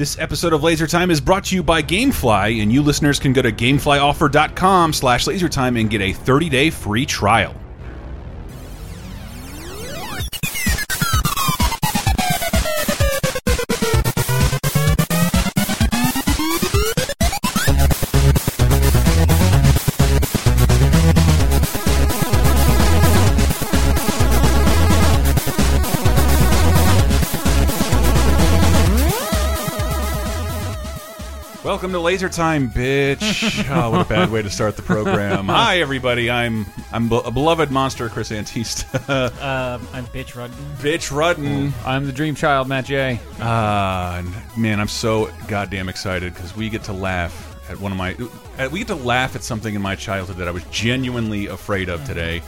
This episode of Laser Time is brought to you by GameFly, and you listeners can go to gameflyoffer.com slash lasertime and get a 30-day free trial. Welcome to Laser Time, bitch. oh, what a bad way to start the program. Hi, everybody. I'm I'm a beloved monster, Chris Antista. Um, I'm Bitch Rudden. bitch Rudden. I'm the dream child, Matt J. Ah, man, I'm so goddamn excited because we get to laugh at one of my. uh, We get to laugh at something in my childhood that I was genuinely afraid of today.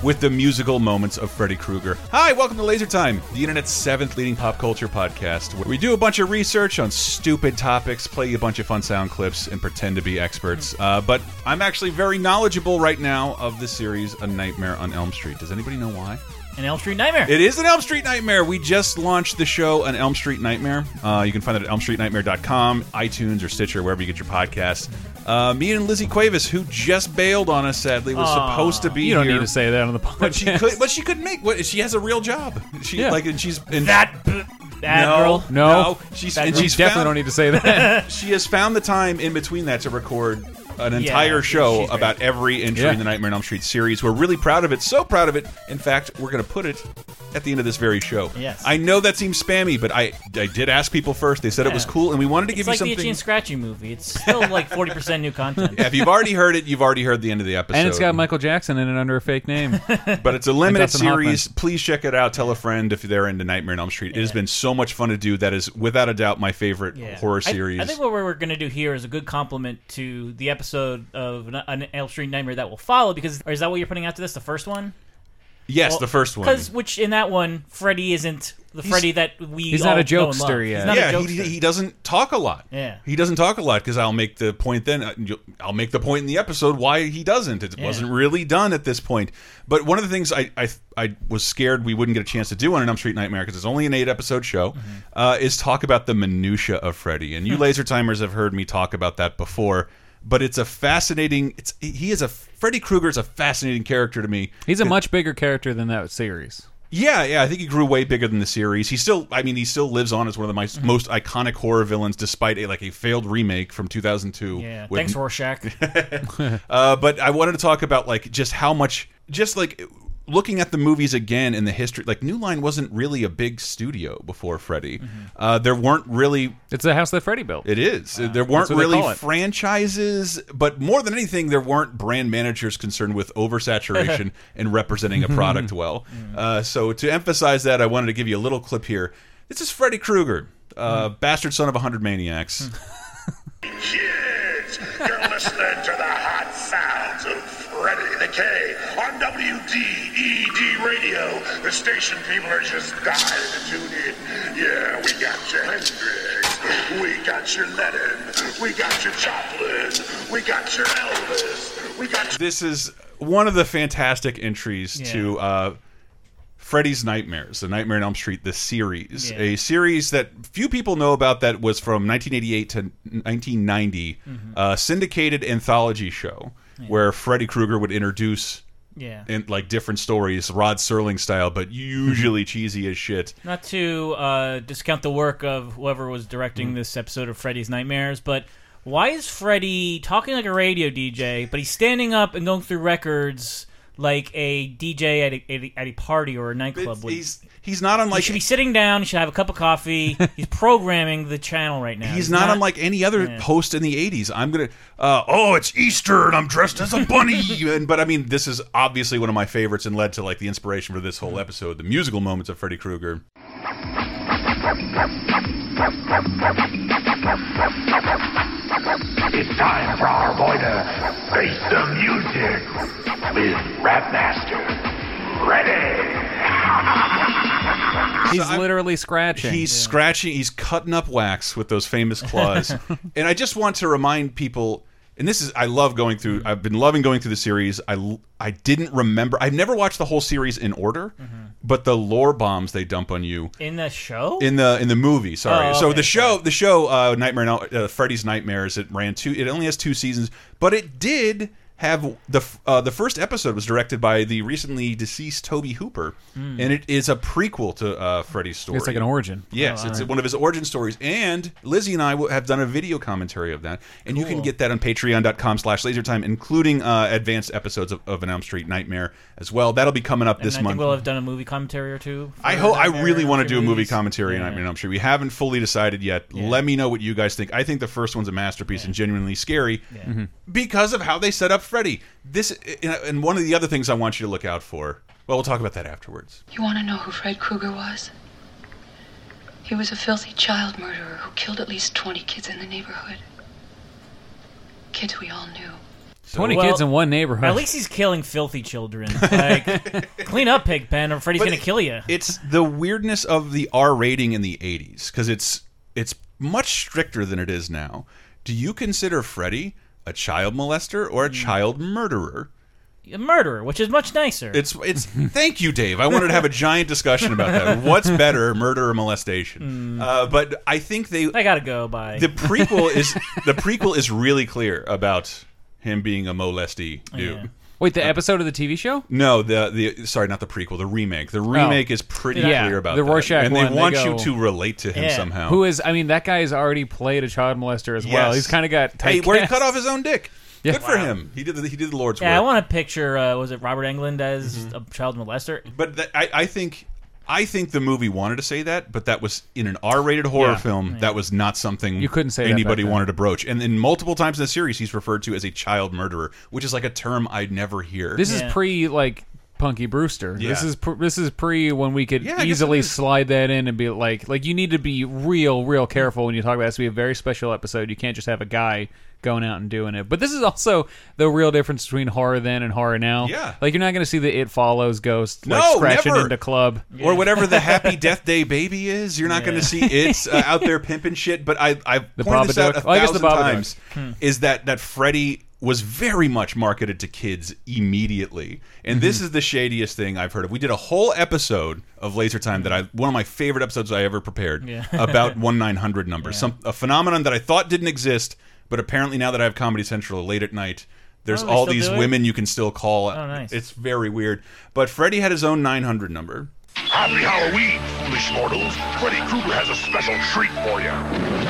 With the musical moments of Freddy Krueger. Hi, welcome to Laser Time, the internet's seventh leading pop culture podcast, where we do a bunch of research on stupid topics, play you a bunch of fun sound clips, and pretend to be experts. Uh, but I'm actually very knowledgeable right now of the series A Nightmare on Elm Street. Does anybody know why? An Elm Street Nightmare. It is an Elm Street Nightmare. We just launched the show, An Elm Street Nightmare. Uh, you can find it at elmstreetnightmare.com, iTunes, or Stitcher, wherever you get your podcasts. Uh, me and Lizzie Cuevas, who just bailed on us, sadly, was Aw. supposed to be You don't here. need to say that on the podcast. but she could, but she couldn't make. What she has a real job. She Yeah. like, and she's and that b- that no, girl. No. she's That and girl. she's definitely found, don't need to say that. she has found the time in between that to record an Yeah, entire show she's great. about every entry Yeah. in the Nightmare on Elm Street series. We're really proud of it. So proud of it. In fact, we're going to put it at the end of this very show. Yes. I know that seems spammy, but I I did ask people first. They said it was cool, and we wanted to It's give like you the something. Itchy and Scratchy movie. It's still like 40% new content. Yeah, if you've already heard it, you've already heard the end of the episode. and it's got Michael Jackson in it under a fake name. but it's a limited Dustin Hoffman. series. Please check it out. Tell a friend if they're into Nightmare on Elm Street. It has been so much fun to do. That is without a doubt my favorite Yeah. horror I- series. I, think what we're going to do here is a good compliment to the episode of an Elm Street Nightmare that will follow. Because, or is that what you're putting out to this? The first one? yes, the first one. Because which in that one, Freddy isn't the Freddy that we. he's all not a jokester yet. He's not yeah, a he, jokester. he doesn't talk a lot. Yeah. he doesn't talk a lot because I'll make the point then. uh, I'll make the point in the episode why he doesn't. It Yeah. wasn't really done at this point. But one of the things I I, I was scared we wouldn't get a chance to do on an Elm Street Nightmare because it's only an eight episode show, Mm-hmm. uh, is talk about the minutia of Freddy. And you laser timers have heard me talk about that before. But it's a fascinating. It's he is a Freddy Krueger is a fascinating character to me. He's a much bigger character than that series. Yeah, yeah, I think he grew way bigger than the series. He still, I mean, he still lives on as one of the my, Mm-hmm. most iconic horror villains, despite a like a failed remake from 2002. yeah. with- Thanks, Rorschach. Uh, but I wanted to talk about like just how much, just like looking at the movies again in the history. Like New Line wasn't really a big studio before Freddy. Mm-hmm. Uh, there weren't really It's the house that Freddy built. it is. there weren't really franchises, but more than anything, there weren't brand managers concerned with oversaturation and representing a product well. Uh, so to emphasize that, I wanted to give you a little clip here. This is Freddy Krueger, uh, bastard son of a hundred maniacs. Kids, you're listening to the hot sounds of Freddy the K on WDED Radio. The station people are just dying to tune in. Yeah, we got your Hendrix, we got your Lennon, we got your Joplin, we got your Elvis, we got your this is one of the fantastic entries Yeah. to uh, Freddy's Nightmares, the Nightmare on Elm Street, the series, Yeah. a series that few people know about. That was from 1988 to 1990, Mm-hmm. a syndicated anthology show where Freddy Krueger would introduce. yeah. in like different stories, Rod Serling style, but usually cheesy as shit. Not to uh, discount the work of whoever was Mm. directing this episode of Freddy's Nightmares, but why is Freddy talking like a radio DJ, but he's standing up and going through records like a DJ at a, at a, at a party or a nightclub? He's he's not unlike. he unlike should be sitting down. He should have a cup of coffee. he's programming the channel right now. He's not, unlike any other Yeah. host in the '80s. I'm gonna, uh, oh, it's Easter and I'm dressed as a bunny. and but I mean, this is obviously one of my favorites and led to like the inspiration for this whole episode, the musical moments of Freddy Krueger. It's time for our boy to face the music with Rapmaster. Ready? He's I'm- literally scratching. He's scratching, he's cutting up wax with those famous claws. and I just want to remind people and this is I love going through. I've been loving going through the series. I I didn't remember. I've never watched the whole series in order, Mm-hmm. but the lore bombs they dump on you In the show? in the in the movie. Sorry. Oh, so the show the show uh, Nightmare on uh, Freddy's Nightmares. It ran two. It only has two seasons, but it did have the uh, the first episode was directed by the recently deceased Tobe Hooper, and it is a prequel to uh, Freddy's story. It's like an origin. Yes, it's one of his origin stories, and Lizzie and I have done a video commentary of that, and you can get that on Patreon.com slash LaserTime, including uh, advanced episodes of, of an Elm Street Nightmare as well. That'll be coming up and this I month. think we'll have done a movie commentary or two. I hope I really want to Elm do a movie movies. commentary on Yeah. Nightmare on Elm Street. We haven't fully decided yet. Let me know what you guys think. I think the first one's a masterpiece and genuinely scary because of how they set up Freddy. This and one of the other things I want you to look out for. Well, we'll talk about that afterwards. You want to know who Fred Krueger was? He was a filthy child murderer who killed at least 20 kids in the neighborhood. Kids we all knew. Twenty Well, kids in one neighborhood. At least he's killing filthy children. Like, clean up, Pigpen, or Freddy's But gonna kill you. It's the weirdness of the R rating in the 80s because it's it's much stricter than it is now. Do you consider Freddy a child molester or a child murderer? a murderer, which is much nicer. It's it's. thank you, Dave. I wanted to have a giant discussion about that. What's better, murder or molestation? Uh, but I think they I gotta go by. the prequel is the prequel is really clear about him being a molesty dude. Yeah. Wait, the episode of the TV show? No, the the sorry, not the prequel, the remake. The remake is pretty Yeah, clear about the that. Rorschach and one, they they want go- you to relate to him Yeah. somehow. Who is? I mean, that guy has already played a child molester as well. Yes. He's kind of got. Hey, where he cut off his own dick. Yeah. Good for him. He did the, he did the Lord's yeah, I work. want to picture. Uh, was it Robert Englund as Mm-hmm. a child molester? But th I, I think I think the movie wanted to say that, but that was in an R-rated horror Yeah. film. That was not something You couldn't say anybody wanted to broach. And then multiple times in the series, he's referred to as a child murderer, which is like a term I'd never hear. This Yeah. is pre like Punky Brewster. This is pr this is pre when we could Yeah, easily slide that in and be like like you need to be real real careful when you talk about this. To be a very special episode. You can't just have a guy going out and doing it. But this is also the real difference between horror then and horror now. Yeah. like you're not going to see the It Follows ghost like No, scratching never. into club. or whatever the Happy Death Day baby is. You're not going to see it's uh, out there pimping shit. But I I The pointed this out a Babadook. Oh, I guess the thousand Babadook. times is that that Freddy was very much marketed to kids immediately, and this is the shadiest thing I've heard of. We did a whole episode of Laser Time that I one of my favorite episodes I ever prepared Yeah. about one nine hundred numbers, some a phenomenon that I thought didn't exist, but apparently now that I have Comedy Central late at night. There's Oh, all these women you can still call. Oh, nice. It's very weird. But Freddy had his own 900 number. Happy Halloween, foolish mortals. Freddy Krueger has a special treat for you.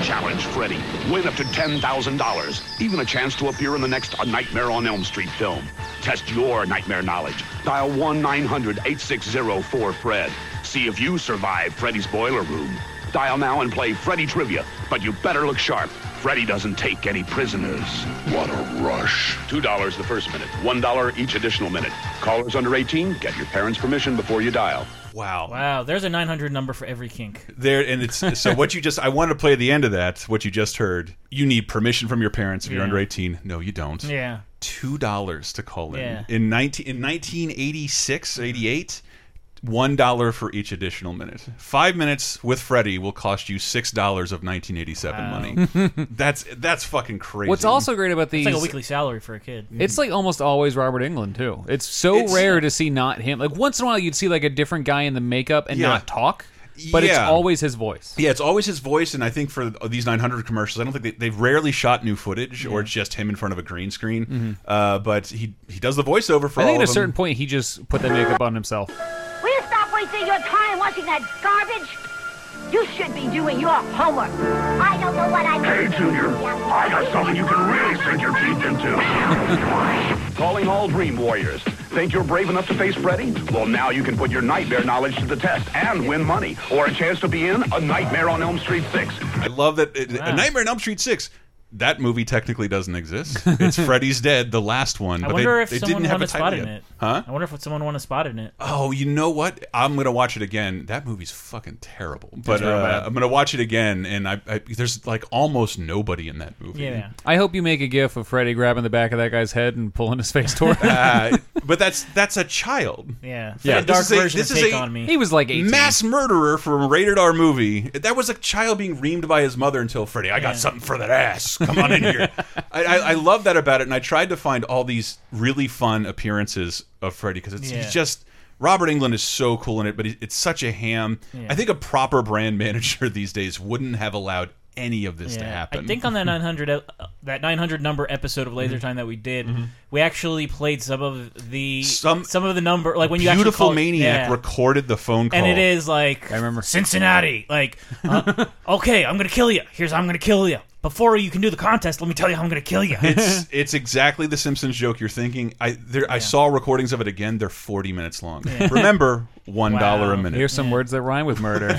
Challenge Freddy. Win up to $10,000. Even a chance to appear in the next A Nightmare on Elm Street film. Test your nightmare knowledge. Dial 1-900-8604-FRED. See if you survive Freddy's boiler room. Dial now and play Freddy Trivia, but you better look sharp. Freddy doesn't take any prisoners. What a rush. $2 the first minute, $1 each additional minute. Callers under 18, get your parents' permission before you dial. Wow. Wow, there's a 900 number for every kink. There and it's so what you just I wanted to play the end of that. What you just heard. You need permission from your parents if you're under 18. No, you don't. Yeah. Two dollars to call in Yeah. in 19 in 1986 88. One dollar for each additional minute. Five minutes with Freddy will cost you six dollars of 1987 money. that's that's fucking crazy. What's also great about these It's like a weekly salary for a kid. It's like almost always Robert Englund too. It's so It's- rare to see not him. Like once in a while you'd see like a different guy in the makeup and Yeah. not talk, but it's always his voice. Yeah, it's always his voice, and I think for these 900 commercials, I don't think they, they've rarely shot new footage, or it's just him in front of a green screen. Uh, but he he does the voiceover for I all think at a certain them. point he just put that makeup on himself. Watching that garbage? You should be doing your homework. I don't know what I'm Hey, Junior, I got something you can really sink your teeth into. Calling all Dream Warriors. Think you're brave enough to face Freddy? Well, now you can put your nightmare knowledge to the test and win money or a chance to be in A Nightmare on Elm Street 6. I love that. It, A Nightmare on Elm Street six. That movie technically doesn't exist. It's Freddy's Dead, the last one. I but wonder they, if they someone didn't have a a spot title in yet. it. Huh? I wonder if someone won a spot in it. Oh, you know what? I'm gonna watch it again. That movie's fucking terrible. But uh. I'm gonna watch it again, and I, I there's like almost nobody in that movie. Yeah. I hope you make a gif of Freddy grabbing the back of that guy's head and pulling his face toward him. Uh, but that's that's a child. Yeah. Yeah, A dark this is a- version this of is a- on Me. he was like 18. Mass murderer from a rated R movie. That was a child being reamed by his mother until Freddy. I got something for that ass. come on in here. I, I, I love that about it, and I tried to find all these really fun appearances of Freddy because it's Yeah. he's just. Robert Englund is so cool in it, but he- it's such a ham. I think a proper brand manager these days wouldn't have allowed any of this to happen. I think on that 900 uh, that 900 number episode of Mm-hmm. Laser Time that we did, we actually played some of the Some- some of the number like when you actually Beautiful Maniac yeah. recorded the phone call. and it is like I remember. Cincinnati. Like, uh, okay, I'm gonna kill you. Here's how I'm gonna kill you. Before you can do the contest, let me tell you how I'm gonna kill you. it's it's exactly the Simpsons joke you're thinking. I there I saw recordings of it again. They're 40 minutes long. Remember, one dollar a minute. Here's some words that rhyme with murder.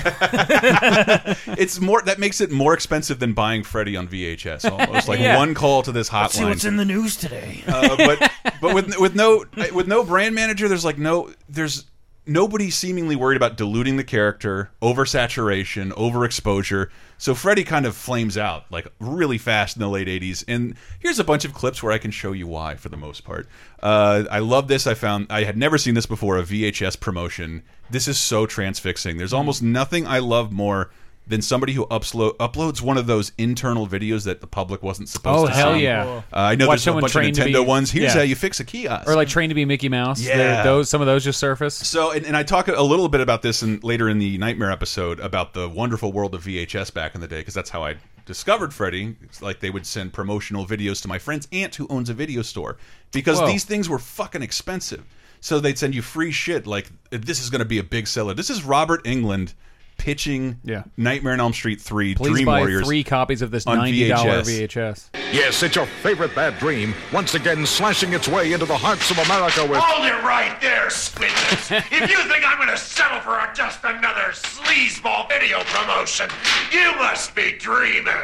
it's more that makes it more expensive than buying Freddy on VHS. Almost like Yeah. one call to this hotline. See what's in the news today. uh, but but with with no with no brand manager, there's like no there's nobody seemingly worried about diluting the character, oversaturation, overexposure. So Freddy kind of flames out like really fast in the late '80s. And here's a bunch of clips where I can show you why, for the most part. Uh, I love this. I found I had never seen this before. A VHS promotion. This is so transfixing. There's almost nothing I love more. Than somebody who upload, uploads one of those internal videos that the public wasn't supposed oh to Oh hell see. yeah! Uh, I know Watch there's a bunch of Nintendo be- ones. Here's yeah. how you fix a kiosk. Or like train to be Mickey Mouse. Yeah. They're- those some of those just surface. So, and, and I talk a little bit about this in, later in the Nightmare episode about the wonderful world of VHS back in the day, because that's how I discovered Freddy. It's like they would send promotional videos to my friend's aunt who owns a video store, because Whoa. these things were fucking expensive. So they'd send you free shit like this is going to be a big seller. This is Robert Englund pitching Yeah. Nightmare on Elm Street 3 Please Dream buy Warriors. three copies of this ninety dollar VHS. VHS. Yes, it's your favorite bad dream, once again slashing its way into the hearts of America with. Hold it right there, Squidlets. if you think I'm gonna settle for just another sleazeball video promotion, you must be dreaming.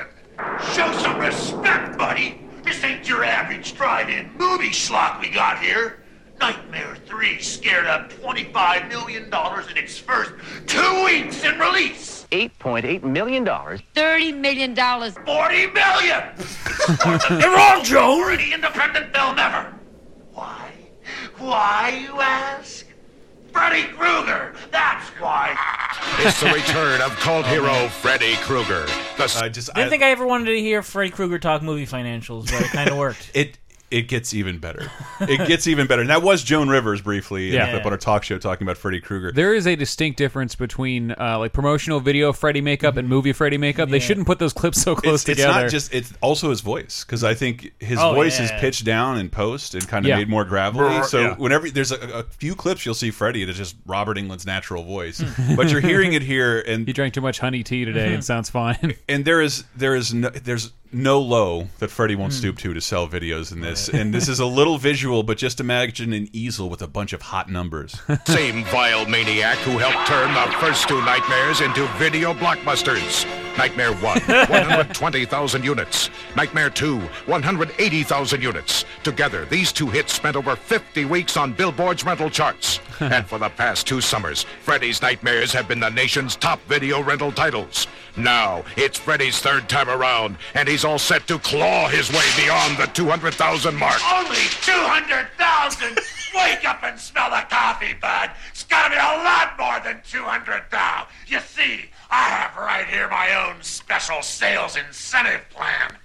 Show some respect, buddy. This ain't your average drive-in movie schlock we got here. Nightmare 3 scared up $25 million in its first two weeks in release. $8.8 million. $30 million. 40 million! You're wrong, Joe! Already independent film ever. Why? Why, you ask? Freddy Krueger, that's why. It's the return of cult hero Freddy Krueger. The I just I didn't I- think I ever wanted to hear Freddy Krueger talk movie financials, but it kind of worked. it it gets even better. It gets even better. And that was Joan Rivers briefly Yeah. in the clip on a talk show talking about Freddy Krueger. There is a distinct difference between uh, like promotional video Freddy makeup and movie Freddy makeup. They shouldn't put those clips so close it's, it's together. not just it's also his voice because I think his Oh, voice is pitched down in post and kind of Yeah. made more gravelly. So yeah. whenever there's a, a few clips, you'll see Freddy. It's just Robert Englund's natural voice, but you're hearing it here, and he drank too much honey tea today. It sounds fine. and there is there is no, there's no low that Freddy won't Hmm. stoop to to sell videos in this. And this is a little visual, but just imagine an easel with a bunch of hot numbers. same vile maniac who helped turn the first two nightmares into video blockbusters. Nightmare 1, 120,000 units. Nightmare 2, 180,000 units. Together, these two hits spent over 50 weeks on Billboard's rental charts. and for the past two summers, Freddy's Nightmares have been the nation's top video rental titles. Now, it's Freddy's third time around, and he's all set to claw his way beyond the 200,000 mark. Only 200,000? Wake up and smell the coffee, bud. It's gotta be a lot more than 200,000. You see, I have right here my own special sales incentive plan.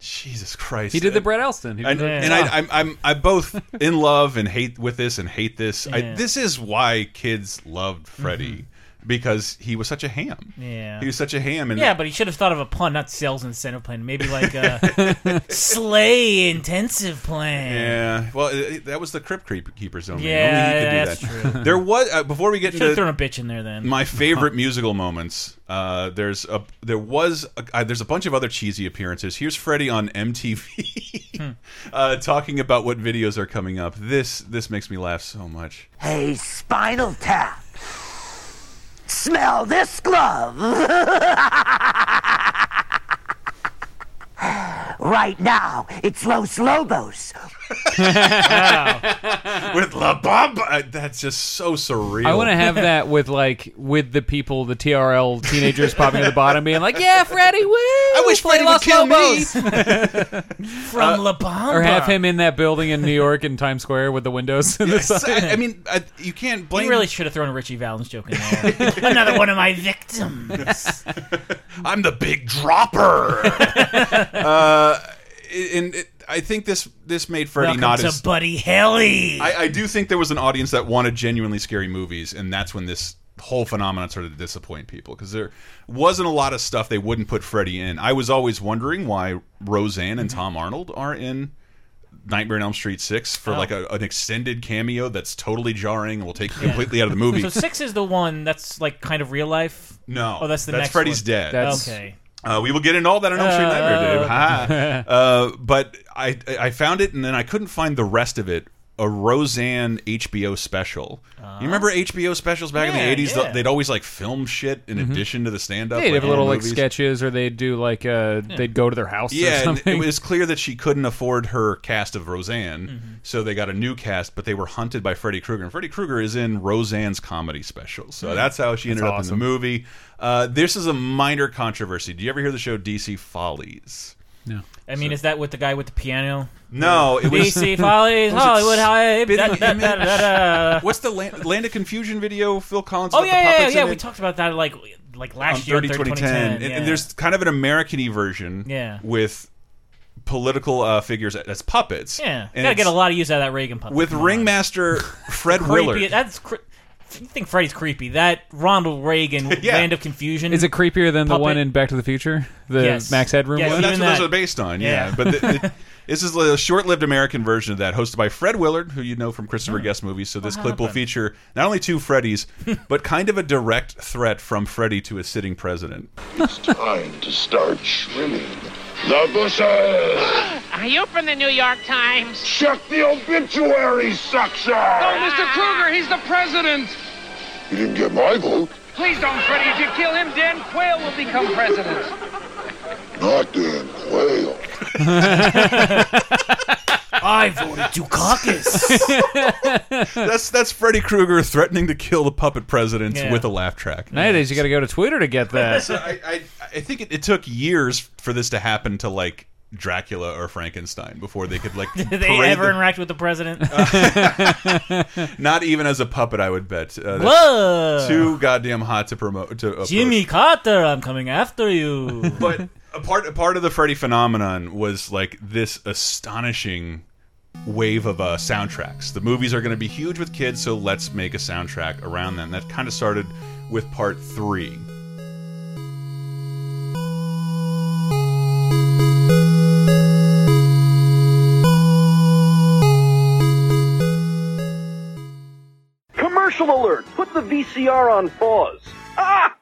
Jesus Christ! he did the eh? Brett Elston. And, the- and I, I'm, I'm, I'm both in love and hate with this and hate this. I, this is why kids loved Freddy mm-hmm. Because he was such a ham. Yeah. he was such a ham. And Yeah, but he should have thought of a pun, not sales incentive plan. Maybe like a sleigh intensive plan. Yeah, well, it, it- that was the Crypt Creep Keeper Zone. Yeah, Only he could that's do that. true. There was uh, before we get Should have thrown a bitch in there then. my favorite musical moments. Uh, there's a there was a, uh, there's a bunch of other cheesy appearances. Here's Freddy on MTV uh, talking about what videos are coming up. This this makes me laugh so much. Hey, Spinal Tap. Smell this glove. right now, it's Los Lobos. With La Bamba, uh, that's just so surreal. I want to have that with like with the people, the TRL teenagers popping at the bottom, being like, "Yeah, Freddy, woo! I wish play Freddy would Los kill me." Lobos." From La Bamba. or have him in that building in New York in Times Square with the windows. in the Yes, side. I, I mean, I, you can't blame. He really should have thrown a Ritchie Valens joke in there. Another one of my victims. I'm the big dropper. uh, and it, I think this this made Freddy Welcome not to as Buddy Holly. I, I do think there was an audience that wanted genuinely scary movies, and that's when this whole phenomenon started to disappoint people because there wasn't a lot of stuff they wouldn't put Freddy in. I was always wondering why Roseanne and mm-hmm. Tom Arnold are in Nightmare on Elm Street Six for Oh. like a, an extended cameo that's totally jarring and will take you completely out of the movie. So six is the one that's like kind of real life. No, Oh, that's the that's next Freddy's one. dead. That's- okay. Uh, we will get into all that in Elm Street Nightmare, Dave. Ha. uh, but I I found it and then I couldn't find the rest of it. A Roseanne HBO special. you remember HBO specials back in the eighties? yeah. They'd always like film shit in addition to the stand up. They'd have like, little like sketches, or they'd do like uh, they'd go to their house. Yeah, and something. it was clear that she couldn't afford her cast of Roseanne, Mm-hmm. so they got a new cast. But they were hunted by Freddy Krueger, and Freddy Krueger is in Roseanne's comedy special. So that's how she ended up in the movie. Uh, this is a minor controversy. Do you ever hear the show DC Follies? No. I mean, is that with the guy with the piano? No, it was. DC Follies, was Hollywood da- da- da- da. What's the land, land of confusion video? Phil Collins. Oh with yeah, the yeah, yeah, yeah. We it? talked about that like like on last year, 30 30, 2010. 2010. And, yeah. and there's kind of an American-y version Yeah. with political uh, figures as puppets. yeah, and gotta get a lot of use out of that Reagan puppet. With Come on. ringmaster Fred creepy. Willard. That's cre- you think Freddy's creepy? That Ronald Reagan Yeah. Land of Confusion. Is it creepier than the Puppet? one in Back to the Future? The Yes. Max Headroom Yes, one? That's even what those that. are based on, yeah. Yeah. But the, the- this is a short-lived American version of that, hosted by Fred Willard, who you know from Christopher mm. Guest movies. So this clip will feature not only two Freddys, but kind of a direct threat from Freddy to a sitting president. It's time to start trimming the bushes. Are you from the New York Times? Check the obituary section. Oh, Mr. Krueger, he's the president. You didn't get my vote. Please don't, Freddy. If you kill him, Dan Quayle will become president. Not Dan Quayle. I voted to caucus. That's that's Freddy Krueger threatening to kill the puppet president Yeah. with a laugh track. Nowadays, you got to go to Twitter to get that. So I, I, I think it, it took years for this to happen to like Dracula or Frankenstein before they could like Did they ever the- interact with the president? not even as a puppet. I would bet. Uh, Whoa, too goddamn hot to promote to approach. Jimmy Carter, I'm coming after you. But a part a part of the Freddy phenomenon was like this astonishing wave of uh, soundtracks. The movies are going to be huge with kids, so let's make a soundtrack around them. That kind of started with part three. VCR on pause. Ah!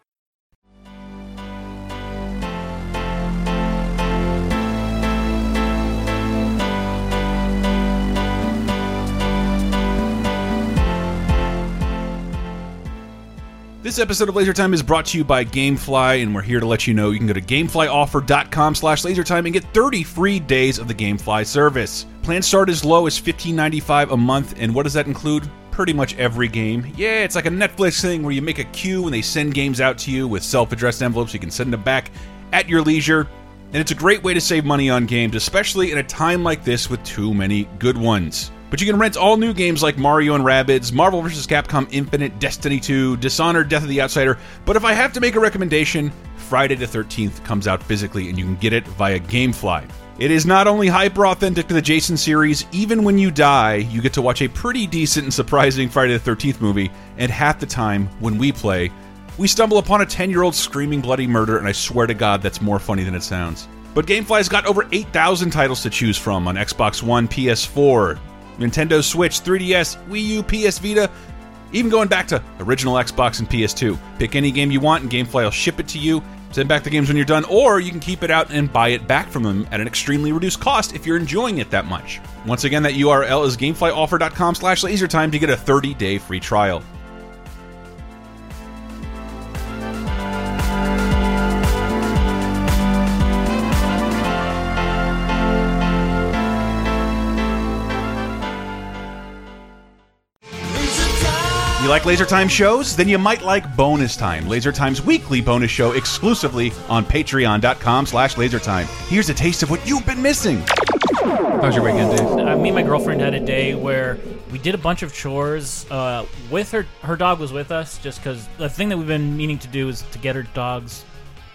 This episode of Laser Time is brought to you by GameFly, and we're here to let you know you can go to GameFlyOffer.com slash LaserTime and get 30 free days of the GameFly service. Plans start as low as $15.95 a month, and what does that include? Pretty much every game. Yeah, it's like a Netflix thing where you make a queue and they send games out to you with self-addressed envelopes. You can send them back at your leisure. And it's a great way to save money on games, especially in a time like this with too many good ones. But you can rent all new games like Mario and Rabbids, Marvel vs. Capcom Infinite, Destiny 2, Dishonored, Death of the Outsider. But if I have to make a recommendation, Friday the 13th comes out physically and you can get it via Gamefly. It is not only hyper authentic to the Jason series, even when you die, you get to watch a pretty decent and surprising Friday the 13th movie, and half the time, when we play, we stumble upon a 10 year old screaming bloody murder, and I swear to God, that's more funny than it sounds. But Gamefly's got over 8,000 titles to choose from on Xbox One, PS4, Nintendo Switch, 3DS, Wii U, PS Vita, even going back to original Xbox and PS2. Pick any game you want, and Gamefly will ship it to you. Send back the games when you're done, or you can keep it out and buy it back from them at an extremely reduced cost if you're enjoying it that much. Once again, that URL is gameflyoffer.com slash lasertime to get a 30-day free trial. Like Laser Time shows? Then you might like Bonus Time, Laser Time's weekly bonus show exclusively on patreon.com slash lasertime. Here's a taste of what you've been missing. How's your weekend, Dave? uh, me and my girlfriend had a day where we did a bunch of chores uh, with her. Her dog was with us, just because the thing that we've been meaning to do is to get her dogs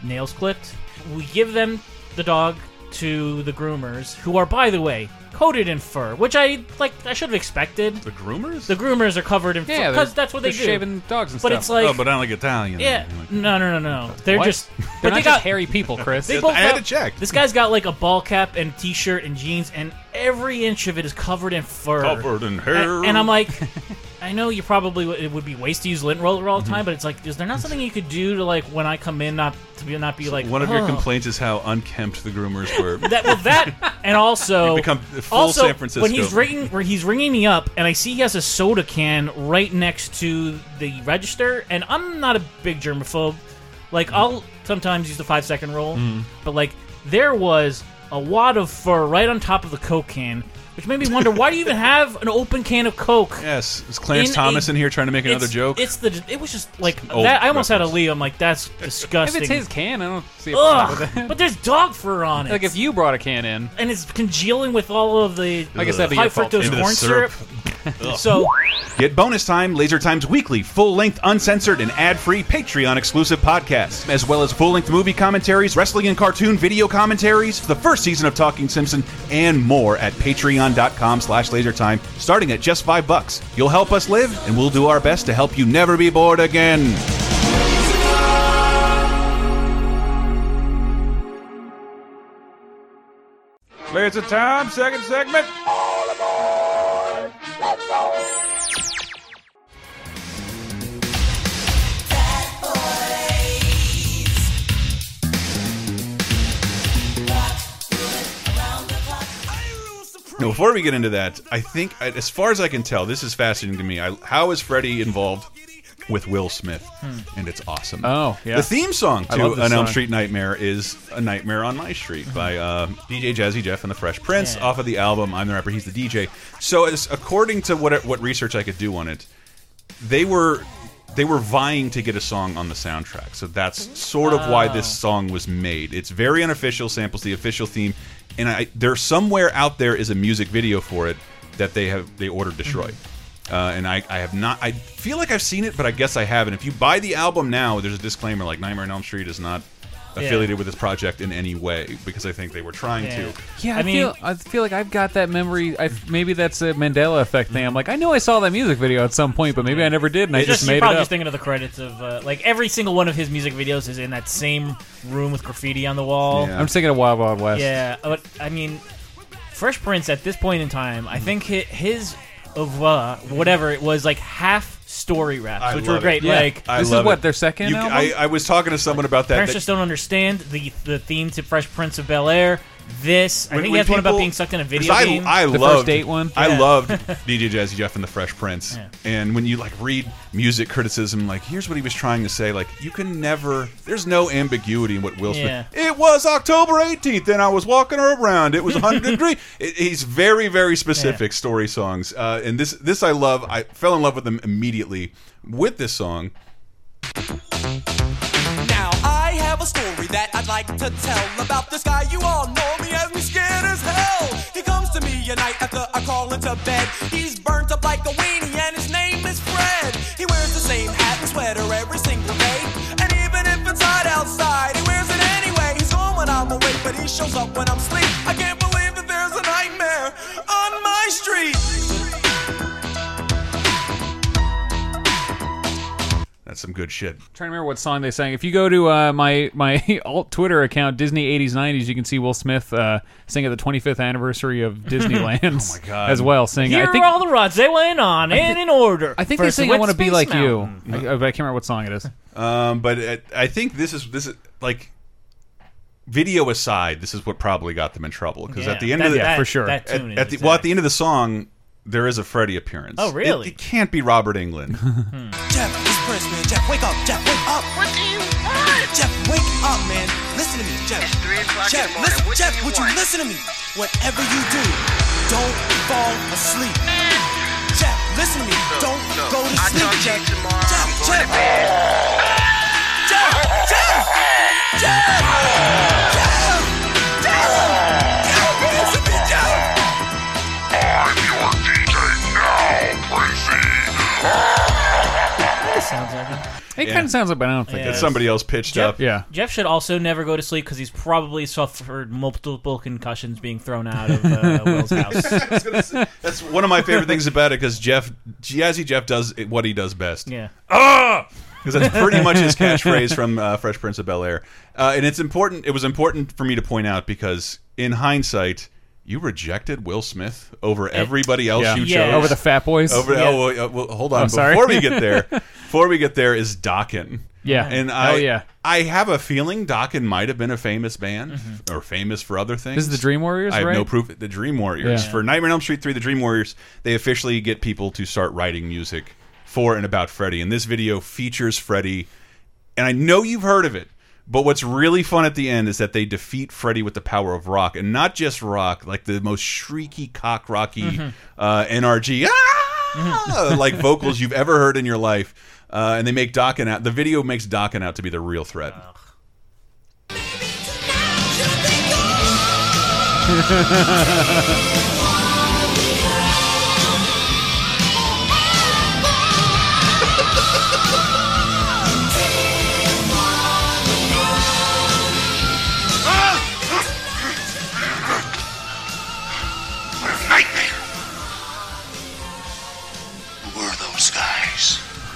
nails clipped. We give them the dog to the groomers, who are, by the way, coated in fur, which I like. I should have expected. The groomers? The groomers are covered in Yeah, fur because they're- that's what they they're do. shaving dogs and but stuff. it's like, oh, but I like Italian. yeah, no, no, no, no. They're What? just, They're but not they just got hairy people, Chris. They I both had got- to check. This guy's got like a ball cap and t-shirt and jeans, and every inch of it is covered in fur. Covered in hair. And, and I'm like, I know you probably would- it would be waste to use lint roller all the Mm-hmm. time, but it's like, is there not something you could do to like when I come in not to be not be like One of your complaints is how unkempt the groomers were. That well, that and also You become full also, San Francisco. when he's ringing where he's ringing me up and I see he has a soda can right next to the register and I'm not a big germaphobe. Like I'll sometimes use the five second rule, Mm-hmm. but like there was a wad of fur right on top of the Coke can, which made me wonder why do you even have an open can of Coke? Yes, is Clarence in Thomas a- in here trying to make another it's- joke? It's the it was just like that. I almost had a reference. leave. I'm like that's disgusting. if it's his can, I don't see a problem with Ugh, it. but there's dog fur on it. Like if you brought a can in, and it's congealing with all of the like I guess high fructose too. Into the corn syrup. syrup. So Get bonus time, Laser Time's weekly, full length, uncensored, and ad free Patreon exclusive podcasts, as well as full length movie commentaries, wrestling and cartoon video commentaries, the first season of Talking Simpson, and more at patreon.com slash lasertime, starting at just five bucks. You'll help us live, and we'll do our best to help you never be bored again. Laser Time, second segment. Now, before we get into that, I think, as far as I can tell, this is fascinating to me. I, how is Freddy involved with Will Smith? And it's awesome. Oh, yeah. The theme song to An Elm. Street Nightmare is A Nightmare on My Street by uh, DJ Jazzy Jeff and the Fresh Prince off of the album I'm the Rapper, He's the DJ. So, as, according to what what research I could do on it, they were they were vying to get a song on the soundtrack. So that's sort of why this song was made. It's very unofficial, samples the official theme, and I there somewhere out there is a music video for it that they have they ordered destroyed. Uh, and I, I have not. I feel like I've seen it, but I guess I haven't. If you buy the album now, there's a disclaimer like Nightmare on Elm Street is not affiliated with this project in any way because I think they were trying Yeah. to. yeah, I, I mean- feel I feel like I've got that memory. I maybe that's a Mandela effect thing. I'm like, I know I saw that music video at some point, but maybe I never did, and I just, just you're made it probably up. just thinking of the credits of uh, like every single one of his music videos is in that same room with graffiti on the wall. Yeah. I'm just thinking of Wild Wild West. Yeah, but I mean, Fresh Prince at this point in time, I think hi- his of uh, whatever it was like half story raps, I which were love great. Yeah. Like I This is love what, it. their second You- album? I, I was talking to someone about that. parents that- just don't understand the the theme to Fresh Prince of Bel Air. This, I think he when has one about being sucked in a video I, game. I The loved, first date one? I Yeah. loved DJ Jazzy Jeff and the Fresh Prince. Yeah. And when you like read music criticism, like here's what he was trying to say. Like you can never, there's no ambiguity in what Will Smith. Yeah. It was October 18th, and I was walking around. It was 100 degrees. It, he's very, very specific story songs. Uh, and this, this I love. I fell in love with them immediately with this song. Story that I'd like to tell about this guy. You all know me as me scared as hell. He comes to me at night after I call into bed. He's burnt up like a weenie and his name is Fred. He wears the same hat and sweater every single day. And even if it's hot outside, he wears it anyway. He's home when I'm awake, but he shows up when I'm asleep. That's some good shit. trying to remember what song they sang. If you go to uh, my my alt Twitter account, Disney 80s 90s, you can see Will Smith uh, sing at the 25th anniversary of Disneyland. Oh my God. As well, singing. Here I think are all the rods they went on, and in order. I think First they sing "I Want to Be Like Mountain. You," I, but I can't remember what song it is. Um, but it, I think this is this is like video aside, this is what probably got them in trouble because Yeah, at the end that- of the that- for sure. That at, tune at is the well at the end of the song there is a Freddy appearance. Oh, really? It, can't be Robert Englund. Hmm. Jeff, it's Prince, man. Jeff, wake up. Jeff, wake up. What do you want? Jeff, wake up, man. Listen to me, Jeff. It's 3 o'clock Jeff, in the morning. Listen, What do Jeff, you would want? you listen to me? Whatever you do, don't fall asleep. Jeff, listen to me. don't look, go to I'll sleep, talk to tomorrow. Jeff, I'm going Jeff. to bed. Jeff, Jeff, Jeff, Jeff, Jeff, sounds like it. Hey, It kind of sounds like, but I don't think Yeah. It's somebody else pitched Jeff, up. Yeah. Jeff should also never go to sleep because he's probably suffered multiple concussions being thrown out of uh, Will's house. That's one of my favorite things about it because Jeff, Jazzy Jeff, does it- what he does best. Yeah. Ah, because that's pretty much his catchphrase from uh, Fresh Prince of Bel Air. Uh, and it's important. It was important for me to point out because in hindsight, you rejected Will Smith over everybody else Yeah. you Yeah. chose. Over the Fat Boys. Over Yeah. oh, well, well, hold on. Oh, sorry. Before we get there, before we get there is Dokken. Yeah. and oh, I, Oh, yeah. I have a feeling Dokken might have been a famous band mm-hmm. or famous for other things. This is the Dream Warriors, I have right? no proof. The Dream Warriors Yeah. for Nightmare on Elm Street three. The Dream Warriors they officially get people to start writing music for and about Freddy, and this video features Freddy. And I know you've heard of it, but what's really fun at the end is that they defeat Freddy with the power of rock, and not just rock, like the most shrieky, cock rocky uh, NRG, ah! like vocals you've ever heard in your life. Uh, and they make Dokken out. The video makes Dokken out to be the real threat. Nightmare.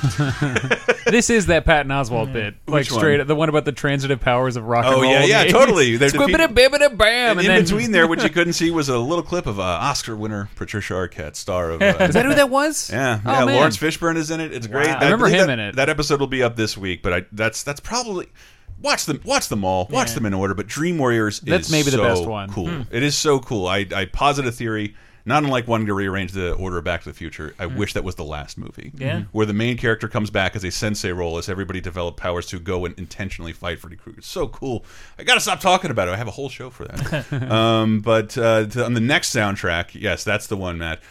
this is that Patton Oswalt bit, like Which one? straight the one about the transitive powers of rock and Oh roll. yeah, in yeah, 80s. totally. They're Squibbida bibbida bam, And, in then between there, what you couldn't see was a little clip of uh, Oscar winner Patricia Arquette, star of. Uh, is that who that was? Yeah, Oh, yeah. man. Laurence Fishburne is in it. It's great. I remember believe him that- in it. That episode will be up this week, but I that's that's probably watch them watch them all. Watch them in order. But Dream Warriors That's is maybe the so best one. Cool. Hmm. It is so cool. I I posit a theory. Not unlike wanting to rearrange the order of Back to the Future, I wish that was the last movie. Yeah. Where the main character comes back as a sensei role as everybody developed powers to go and intentionally fight Freddy Krueger. So cool. I gotta stop talking about it. I have a whole show for that. um, but uh, to, on the next soundtrack, yes, that's the one, Matt.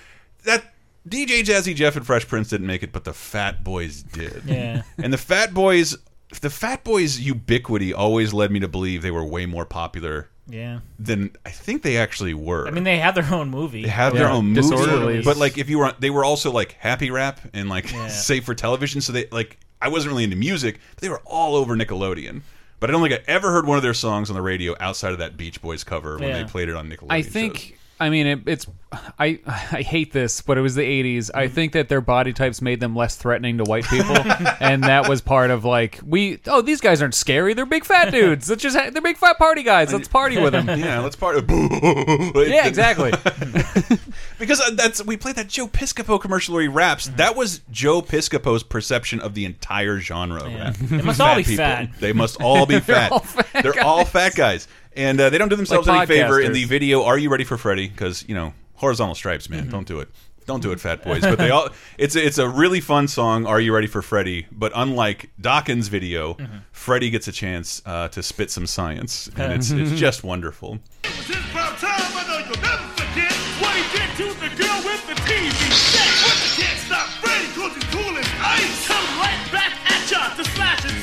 That DJ Jazzy Jeff and Fresh Prince didn't make it, but the Fat Boys did. Yeah. And the Fat Boys, the Fat Boys' ubiquity always led me to believe they were way more popular Yeah. than I think they actually were. I mean, they had their own movie. They have their own movie, but like if you were, they were also like happy rap and like Yeah. safe for television. So they like, I wasn't really into music, but they were all over Nickelodeon. But I don't think I ever heard one of their songs on the radio outside of that Beach Boys cover when Yeah. they played it on Nickelodeon. I shows. Think. I mean, it, it's. I I hate this, but it was the '80s. I think that their body types made them less threatening to white people, and that was part of like we. Oh, these guys aren't scary. They're big fat dudes. Let's just. Ha- they're big fat party guys. Let's party with them. yeah, let's party. Yeah, exactly. because uh, that's we played that Joe Piscopo commercial where he raps. That was Joe Piscopo's perception of the entire genre. Of rap. They must all be fat. They must all be fat. all fat They're all fat guys, and uh, they don't do themselves Like any favor in the video. Are you ready for Freddy? Because you know horizontal stripes, man. Mm-hmm. Don't do it. Don't do it, fat boys. But they all. It's a, it's a really fun song. Are you ready for Freddy? But unlike Dokken's video, Mm-hmm. Freddy gets a chance uh, to spit some science, and it's it's just wonderful. This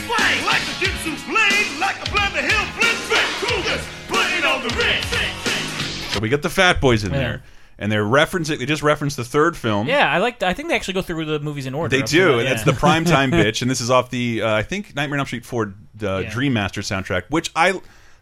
slash and slang. Like a Jitsu blade, like a blender hill flint. Fred Krueger, putting on the wrist. So we get the Fat Boys in Yeah. there, and they're referencing. They just referenced the third film. Yeah, I like. I think they actually go through the movies in order. They do, sure, and yeah. it's the primetime bitch, and this is off the uh, I think Nightmare on Elm Street 4 uh, Dream Master soundtrack, which I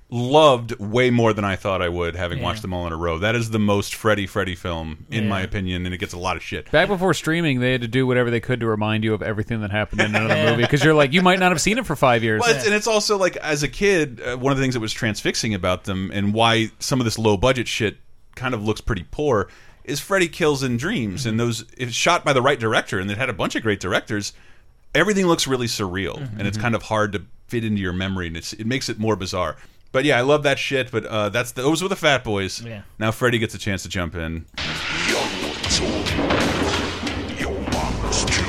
loved way more than I thought I would, having watched them all in a row. That is the most Freddy Freddy film, in Yeah. my opinion, and it gets a lot of shit. Back before streaming, they had to do whatever they could to remind you of everything that happened in another movie because you're like, you might not have seen it for five years. Well, it's, and it's also like as a kid, uh, one of the things that was transfixing about them and why some of this low budget shit kind of looks pretty poor is Freddy Kills in Dreams, and those it's shot by the right director, and it had a bunch of great directors. Everything looks really surreal, and it's kind of hard to fit into your memory, and it's, it makes it more bizarre. But yeah, I love that shit. But uh, that's those were the Fat Boys. Yeah. Now Freddy gets a chance to jump in. Young. Your mamas too.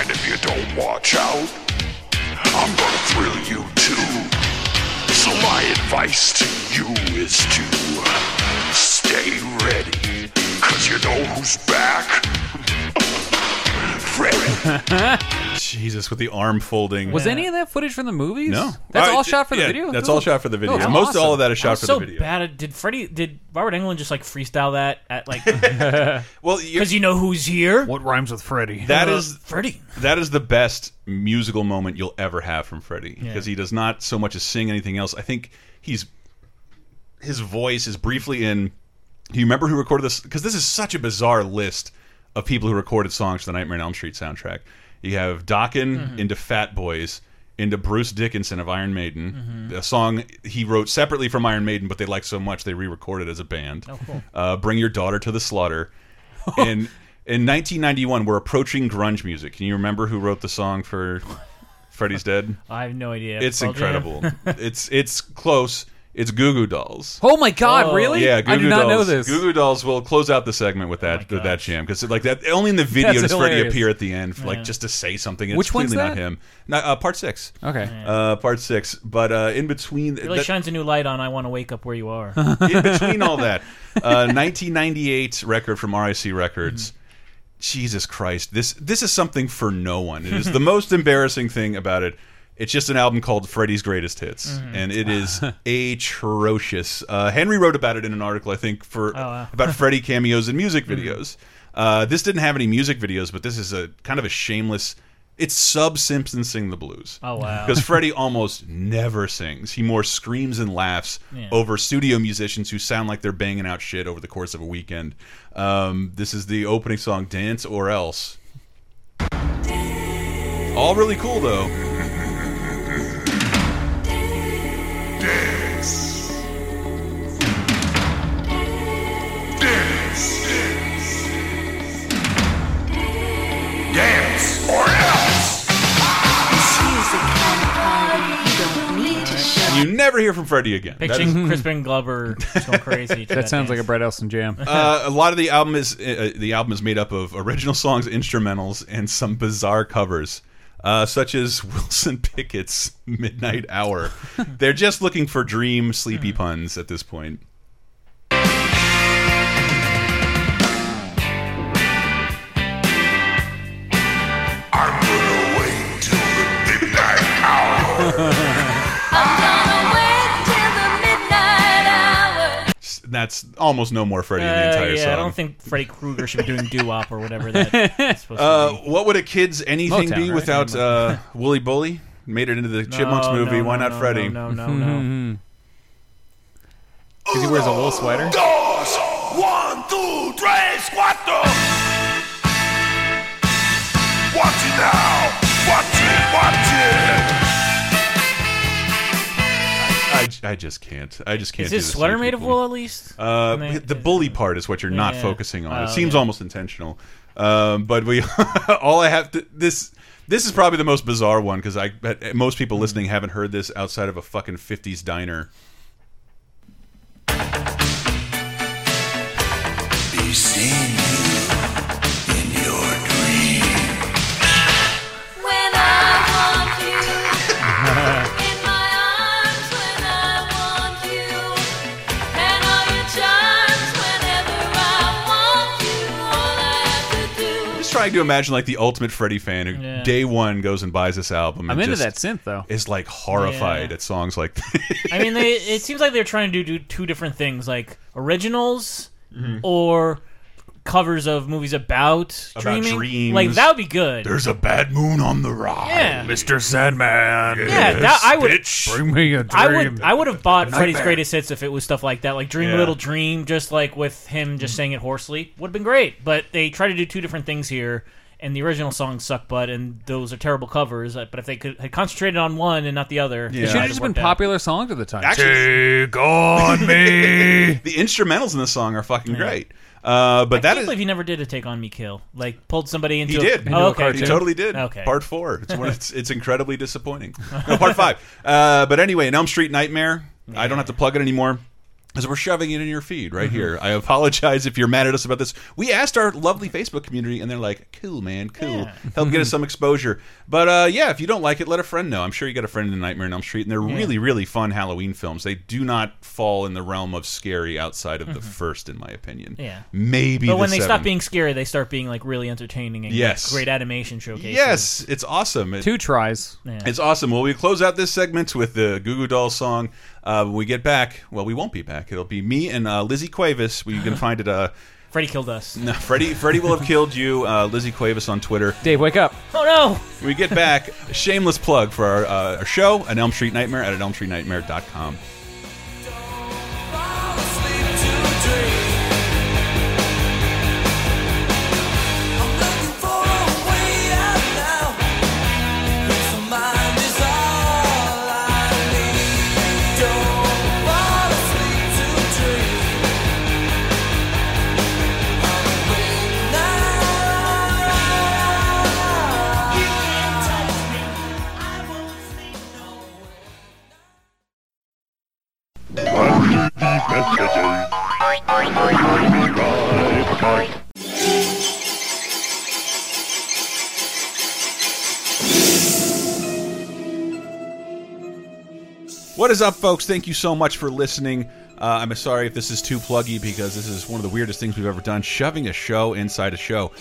And if you don't watch out, I'm gonna thrill you too. So my advice to you is to stay ready. Cause you know who's back? Freddy. Jesus, with the arm folding. Was any of that footage from the movies? No, that's Uh, all shot for the yeah, video. That's Ooh. all shot for the video. Oh, Most awesome. all of that is I shot for so the video. bad at did Freddy did Robert Englund just like freestyle that at like well because you know who's here What rhymes with Freddy? That Uh, is Freddy. That is the best musical moment you'll ever have from Freddy Yeah. because he does not so much as sing anything else. I think he's his voice is briefly in. Do you remember who recorded this? Because this is such a bizarre list of people who recorded songs for the Nightmare on Elm Street soundtrack. You have Dokken Mm-hmm. into Fat Boys, into Bruce Dickinson of Iron Maiden, a song he wrote separately from Iron Maiden, but they liked so much they re-recorded as a band. Oh, cool. Uh, Bring Your Daughter to the Slaughter. in in 1991, we're approaching grunge music. Can you remember who wrote the song for Freddy's Dead? I have no idea. It's Jam? incredible. it's it's close. It's Goo Goo Dolls. Oh my God! Oh. Really? Yeah, Goo I Goo did not Dolls. know this. Goo Goo Dolls will close out the segment with that with that jam because like that only in the video That's does Freddy hilarious. appear at the end for, Yeah. like just to say something. and Which it's one's clearly not that? him. No, uh, part six. Okay. Uh, part six. But uh, in between, It really that- shines a new light on I want to wake up where you are. in between all that, uh, 1998 record from RIC Records. Jesus Christ, this this is something for no one. It is the most embarrassing thing about it. It's just an album called Freddy's Greatest Hits, and it is atrocious. Uh, Henry wrote about it in an article, I think, for wow. about Freddy cameos and music videos. Uh, this didn't have any music videos, but this is a kind of a shameless. It's sub Simpson sing the blues. Oh, wow. Because Freddy almost never sings. He more screams and laughs Yeah. over studio musicians who sound like they're banging out shit over the course of a weekend. Um, this is the opening song, "Dance or Else." All really cool though. Never hear from Freddy again. That is- Picturing Crispin Glover just going crazy. to That sounds like a dance. Brett Elson jam. uh, a lot of the album is uh, the album is made up of original songs, instrumentals, and some bizarre covers, uh, such as Wilson Pickett's "Midnight Hour." They're just looking for dream sleepy puns at this point. That's almost no more Freddy in the Uh, entire yeah, song. I don't think Freddy Krueger should be doing doo wop or whatever that's supposed Uh, to be. what would a kid's anything Motown, be right? without uh, Wooly Bully? Made it into the Chipmunks No, movie. no, Why not no, Freddy? No, no, no, no. Because he wears a wool sweater. Dos, one, two, tres, cuatro. Watch it now. Watch it. Watch it. I, I just can't. I just can't. Is do his this sweater made of wool at least? Uh, I mean, the bully part is what you're not Yeah. focusing on. Oh, it seems yeah. almost intentional. Um, but we, all I have to this. This is probably the most bizarre one because I bet most people Hmm. listening haven't heard this outside of a fucking '50s diner. Be seeing trying to imagine like the ultimate Freddy fan who Yeah. day one goes and buys this album. I'm and into just that synth though. Is like horrified Yeah. at songs like. I mean, they, it seems like they're trying to do, do two different things, like originals Mm-hmm. or covers of movies about, About dreaming. dreams. Like that would be good. There's a bad moon on the rise. Yeah. Mr. Sandman. yeah, that, I would. Bring me a dream. I would. I would have bought Freddy's Nightmare. greatest hits if it was stuff like that, like "Dream a Yeah. Little Dream," just like with him just saying it hoarsely. Would have been great. But they try to do two different things here, and the original songs suck butt, and those are terrible covers. uh, But if they could had concentrated on one and not the other, Yeah. It should have just been worked out. popular songs at the time. Actually, Take on me. the instrumentals in the song are fucking great. Uh, but I that can't is believe he never did a take on me kill. Like pulled somebody into. He a- did. Oh, okay. He totally did. Okay. Part four. It's one. It's, it's incredibly disappointing. No, part five. Uh, but anyway, an Elm Street Nightmare. I don't have to plug it anymore. As we're shoving it in your feed right Mhm. here. I apologize if you're mad at us about this. We asked our lovely Facebook community, and they're like, "Cool, man, cool. Help get us some exposure." But uh, yeah, if you don't like it, let a friend know. I'm sure you got a friend in Nightmare on Elm Street, and they're Yeah. really, really fun Halloween films. They do not fall in the realm of scary outside of the first, in my opinion. Mm-hmm. Yeah. maybe. But the when they stop being scary, they start being like really entertaining and Yes. great animation showcases. Yes, it's awesome. It- Two tries. Yeah. It's awesome. Well, we close out this segment with the Goo Goo Dolls song. Uh, when we get back, well, we won't be back. It'll be me and uh, Lizzie Cuevas. We can find it. Uh, Freddy killed us. no, Freddy. Freddy will have killed you. Uh, Lizzie Cuevas on Twitter. Dave, wake up. Oh no! When we get back, a shameless plug for our, uh, our show, an Elm Street Nightmare at elmstreetnightmare.com. What is up, folks? Thank you so much for listening. Uh, I'm sorry if this is too pluggy because this is one of the weirdest things we've ever done shoving a show inside a show.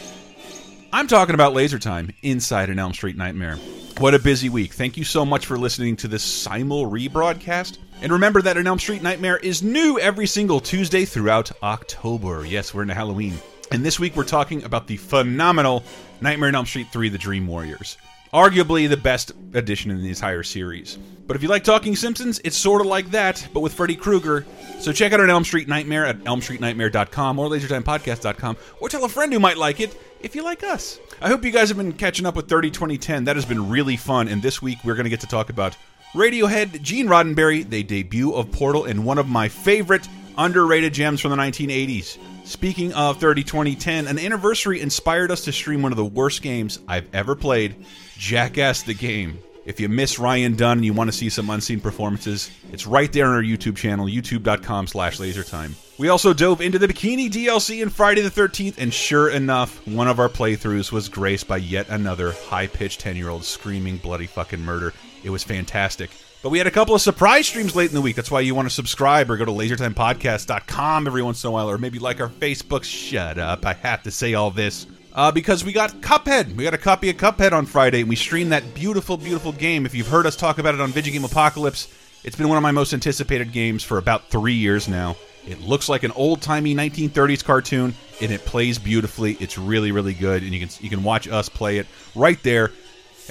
I'm talking about Laser Time inside an Elm Street Nightmare. What a busy week. Thank you so much for listening to this simul rebroadcast. And remember that an Elm Street Nightmare is new every single Tuesday throughout October. Yes, we're into Halloween. And this week we're talking about the phenomenal Nightmare on Elm Street 3 The Dream Warriors. Arguably the best addition in the entire series. But if you like Talking Simpsons, it's sort of like that, but with Freddy Krueger. So check out an Elm Street Nightmare at elmstreetnightmare.com or lasertimepodcast.com or tell a friend who might like it if you like us. I hope you guys have been catching up with 30 2010. That has been really fun. And this week we're going to get to talk about Radiohead, Gene Roddenberry, the debut of Portal, and one of my favorite underrated gems from the 1980s. Speaking of 30 2010, an anniversary inspired us to stream one of the worst games I've ever played Jackass the Game. If you miss Ryan Dunn and you want to see some unseen performances, it's right there on our YouTube channel, youtube.com slash lasertime. We also dove into the Bikini DLC in Friday the 13th, and sure enough, one of our playthroughs was graced by yet another high-pitched 10-year-old screaming bloody fucking murder. It was fantastic. But we had a couple of surprise streams late in the week. That's why you want to subscribe or go to lasertimepodcast.com every once in a while, or maybe like our Facebook. Shut up. I have to say all this. Uh, because we got Cuphead. We got a copy of Cuphead on Friday, and we streamed that beautiful, beautiful game. If you've heard us talk about it on Video Game Apocalypse, it's been one of my most anticipated games for about three years now. It looks like an old-timey 1930s cartoon, and it plays beautifully. It's really, really good, and you can you can watch us play it right there.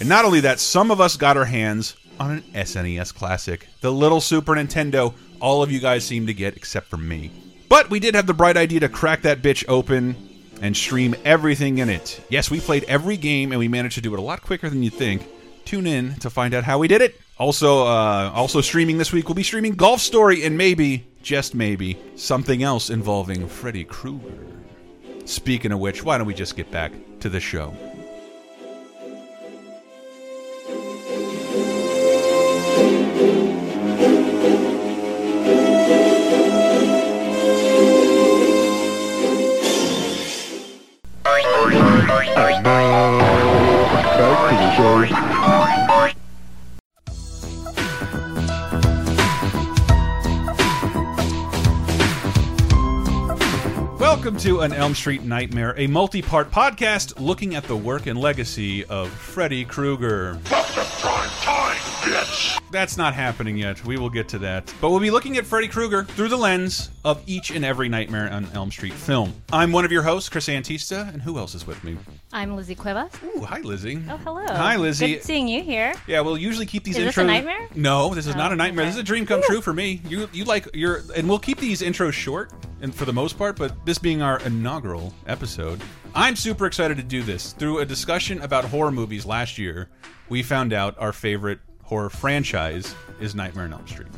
And not only that, some of us got our hands on an SNES classic, the little Super Nintendo. All of you guys seem to get, except for me. But we did have the bright idea to crack that bitch open and stream everything in it. Yes, we played every game, and we managed to do it a lot quicker than you'd think. Tune in to find out how we did it. Also, uh, also streaming this week, we'll be streaming Golf Story and maybe, just maybe, something else involving Freddy Krueger. Speaking of which, why don't we just get back to the show? I know. Welcome to An Elm Street Nightmare, a multi part podcast looking at the work and legacy of Freddy Krueger. That's not happening yet. We will get to that. But we'll be looking at Freddy Krueger through the lens of each and every Nightmare on Elm Street film. I'm one of your hosts, Chris Antista, and who else is with me? I'm Lizzie Cuevas. Ooh, hi, Lizzie. Oh, hello. Hi, Lizzie. Good seeing you here. Yeah, we'll usually keep these Is intros. this a nightmare? No, this is not Oh, a nightmare. okay. This is a dream come true for me. You you like your and we'll keep these intros short and for the most part, but this being our inaugural episode, I'm super excited to do this. Through a discussion about horror movies last year, we found out our favorite horror franchise is Nightmare on Elm Street.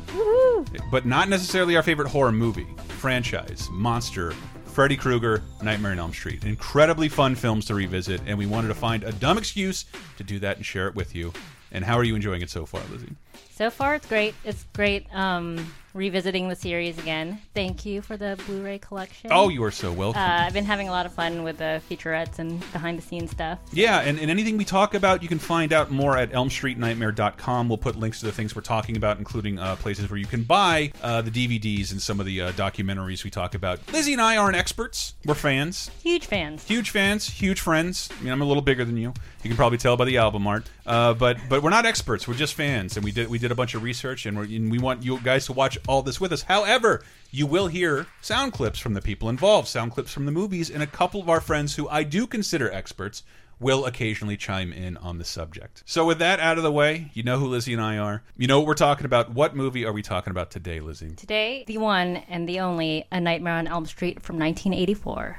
But not necessarily our favorite horror movie, franchise, monster, Freddy Krueger, Nightmare on Elm Street. Incredibly fun films to revisit, and we wanted to find a dumb excuse to do that and share it with you. And how are you enjoying it so far, Lizzie? So far, it's great. It's great um, revisiting the series again. Thank you for the Blu-ray collection. Oh, you are so welcome. Uh, I've been having a lot of fun with the featurettes and behind-the-scenes stuff. Yeah, and, and anything we talk about, you can find out more at elmstreetnightmare.com. We'll put links to the things we're talking about, including uh, places where you can buy uh, the DVDs and some of the uh, documentaries we talk about. Lizzie and I aren't experts. We're fans. Huge fans. Huge fans, huge friends. I mean, I'm a little bigger than you. You can probably tell by the album art. Uh, but but we're not experts. We're just fans, and we did we did a bunch of research, and, we're, and we want you guys to watch all this with us. However, you will hear sound clips from the people involved, sound clips from the movies, and a couple of our friends who I do consider experts will occasionally chime in on the subject. So with that out of the way, you know who Lizzie and I are. You know what we're talking about. What movie are we talking about today, Lizzie? Today, the one and the only A Nightmare on Elm Street from 1984.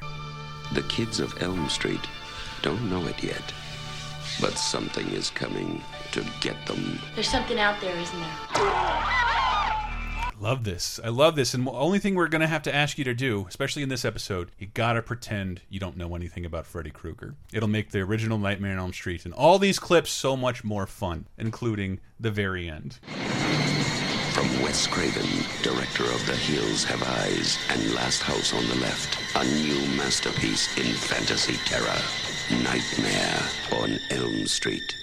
The kids of Elm Street don't know it yet, but something is coming to get them. There's something out there, isn't there? Love this. I love this. And the only thing we're going to have to ask you to do, especially in this episode, you got to pretend you don't know anything about Freddy Krueger. It'll make the original Nightmare on Elm Street and all these clips so much more fun, including the very end. From Wes Craven, director of The Hills Have Eyes and Last House on the Left, a new masterpiece in fantasy terror Nightmare on Elm Street.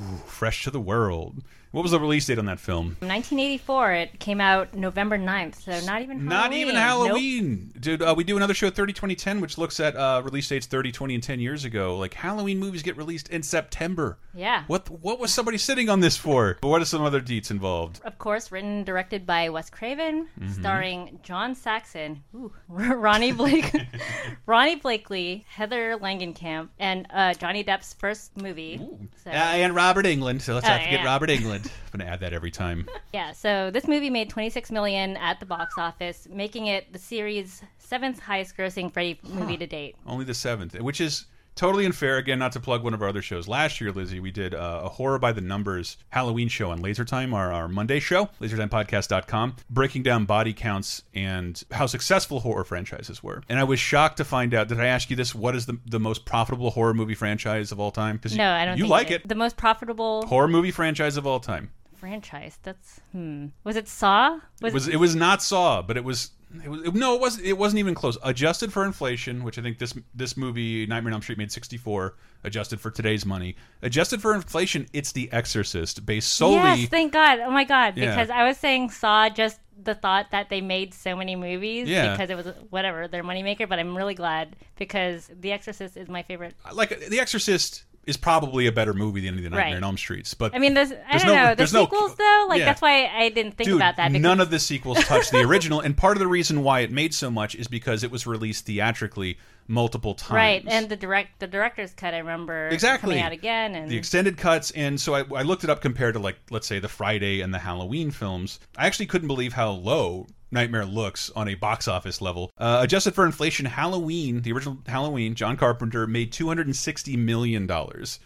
Ooh, fresh to the world. What was the release date on that film? 1984. It came out November 9th, so not even Halloween. Not even Nope. Halloween. Dude, uh, we do another show 30 20 10 which looks at uh, release dates 30, 20 and 10 years ago. Like Halloween movies get released in September. Yeah. What what was somebody sitting on this for? But what are some other deets involved? Of course, written and directed by Wes Craven, Mhm. starring John Saxon, ooh, Ronnie Blake, Ronee Blakley, Heather Langenkamp, and uh, Johnny Depp's first movie. So, Uh, and Robert Englund. So let's Oh, not forget yeah. Robert Englund. I'm gonna add that every time. yeah, so this movie made 26 million at the box office, making it the series' seventh highest-grossing Freddy movie to date. Only the seventh, which is totally unfair. Again, not to plug one of our other shows. Last year, Lizzie, we did uh, a horror by the numbers Halloween show on Laser Time, our, our Monday show, lasertimepodcast.com, breaking down body counts and how successful horror franchises were. And I was shocked to find out. Did I ask you this? What is the the most profitable horror movie franchise of all time? Because No, I don't. You like it? The most profitable Horror movie franchise of all time. franchise. That's hmm. Was it Saw? was it was it was not Saw, but it was it was no, it wasn't it wasn't even close. Adjusted for inflation, which I think this this movie Nightmare on Elm Street made 64, adjusted for today's money. Adjusted for inflation, it's The Exorcist based solely Yes, thank God. Oh my God. Yeah. Because I was saying Saw just the thought that they made so many movies Yeah. because it was whatever their moneymaker, but I'm really glad because The Exorcist is my favorite. like The Exorcist is probably a better movie than the Nightmare Right. on Elm Streets, but I mean, there's, I there's don't no- know. The there's no- sequels, uh, though, like Yeah. that's why I didn't think Dude, about that. Because, none of the sequels touch the original, and part of the reason why it made so much is because it was released theatrically multiple times. right, and the direct the director's cut. I remember Exactly. coming out again, and the extended cuts and so I, I looked it up compared to like let's say the friday and the halloween films i actually couldn't believe how low nightmare looks on a box office level. Uh, adjusted for inflation halloween the original halloween john carpenter made 260 million dollars.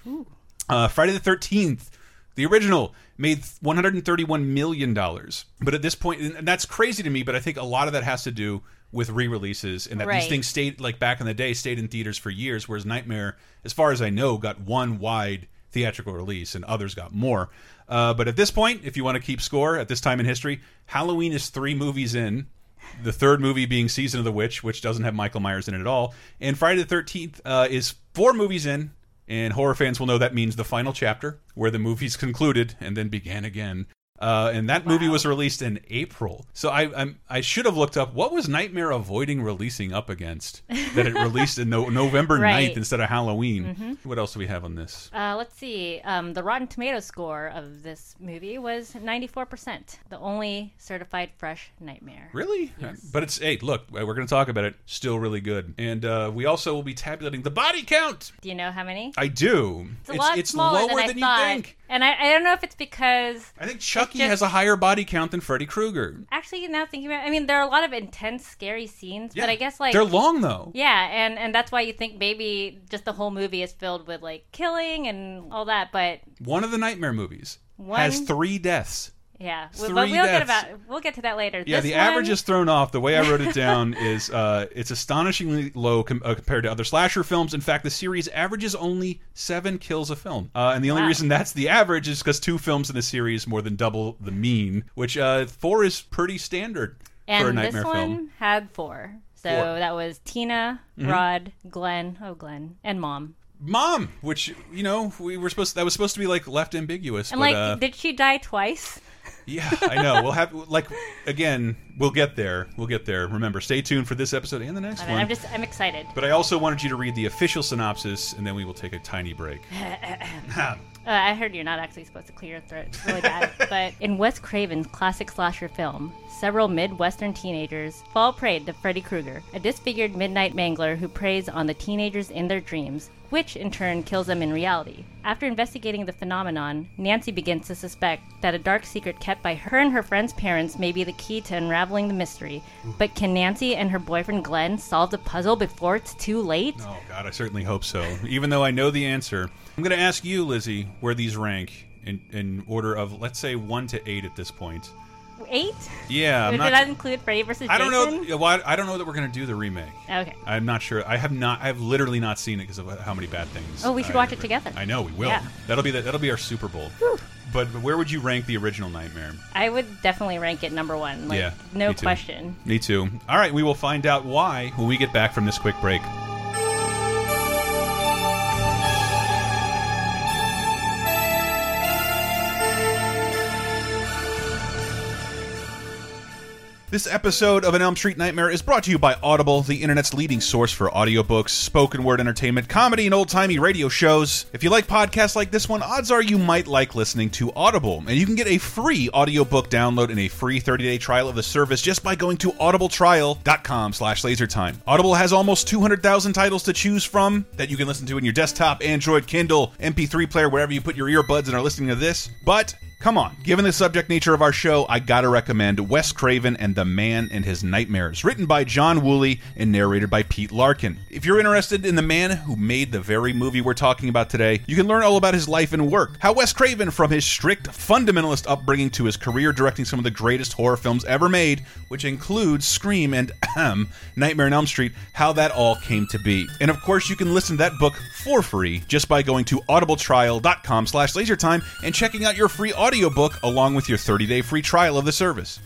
Uh, friday the 13th the original made 131 million dollars. But at this point and that's crazy to me but i think a lot of that has to do with re-releases and that these things stayed like back in the day stayed in theaters for years whereas nightmare as far as i know got one wide theatrical release and others got more uh, but at this point if you want to keep score at this time in history halloween is three movies in the third movie being season of the witch which doesn't have michael myers in it at all and friday the 13th uh, is four movies in and horror fans will know that means the final chapter where the movie's concluded and then began again uh, and that movie was released in April. So I I'm, I should have looked up what was Nightmare avoiding releasing up against that it released in no, November 9th instead of Halloween. Mhm. What else do we have on this? Uh, let's see. Um, the Rotten Tomato score of this movie was 94%. The only certified fresh nightmare. Really? Yes. But it's hey, look, we're going to talk about it. Still really good. And uh, we also will be tabulating the body count. Do you know how many? I do. It's a lot smaller lower than, I than you think. And I, I don't know if it's because I think Chucky just- has a higher body count than Freddy Krueger. actually now thinking about. I mean, there are a lot of intense, scary scenes, yeah. but I guess like They're long though. Yeah, and and that's why you think maybe just the whole movie is filled with like killing and all that. But One of the Nightmare movies One- has three deaths. Yeah, we- but we'll get about we'll get to that later. Yeah, This the average is thrown off. The way I wrote it down is uh, it's astonishingly low com uh, compared to other slasher films. In fact, the series averages only seven kills a film, uh, and the only Wow. reason that's the average is because two films in the series more than double the mean, which uh, four is pretty standard and for a nightmare film. And this one film. had four. So Four. that was Tina, Mhm. Rod, Glenn, oh Glenn, and Mom. Mom, which you know we were supposed that was supposed to be like left ambiguous, And but like, uh, did she die twice? Yeah, I know. We'll have like again, we'll get there. We'll get there. Remember, stay tuned for this episode and the next I mean, one. I'm just I'm excited. But I also wanted you to read the official synopsis, and then we will take a tiny break. Uh, I heard you're not actually supposed to clear your throat. It's really bad. but in Wes Craven's classic slasher film, several Midwestern teenagers fall prey to Freddy Krueger, a disfigured midnight mangler who preys on the teenagers in their dreams, which in turn kills them in reality. After investigating the phenomenon, Nancy begins to suspect that a dark secret kept by her and her friend's parents may be the key to unraveling the mystery. But can Nancy and her boyfriend Glenn solve the puzzle before it's too late? Oh God, I certainly hope so. Even though I know the answer, I'm going to ask you, Lizzie, where these rank in in order of let's say one to eight at this point. Eight? Yeah, I'm Did not- that include Freddy versus I don't Jason? know. Well, I don't know that we're going to do the remake. Okay. I'm not sure. I have not. I have literally not seen it because of uh, how many bad things. Oh, we should I- watch it together. I know we will. Yeah. That'll be the, that'll be our Super Bowl. But, but where would you rank the original Nightmare? I would definitely rank it number one. Like, yeah, no me question. Me too. All right, we will find out why when we get back from this quick break. This episode of An Elm Street Nightmare is brought to you by Audible, the internet's leading source for audiobooks, spoken word entertainment, comedy, and old timey radio shows. If you like podcasts like this one, odds are you might like listening to Audible. And you can get a free audiobook download and a free 30 day trial of the service just by going to audibletrial.com slash lasertime. Audible has almost 200,000 titles to choose from that you can listen to in your desktop, Android, Kindle, MP3 player, wherever you put your earbuds and are listening to this. But Come on, given the subject nature of our show, I gotta recommend Wes Craven and the Man and His Nightmares, written by John Wooley and narrated by Pete Larkin. If you're interested in the man who made the very movie we're talking about today, you can learn all about his life and work. How Wes Craven, from his strict fundamentalist upbringing to his career directing some of the greatest horror films ever made, which includes Scream and Nightmare on Elm Street, how that all came to be. And of course, you can listen to that book for free just by going to audibletrial.com slash lasertime and checking out your free audiobook along with your 30-day free trial of the service.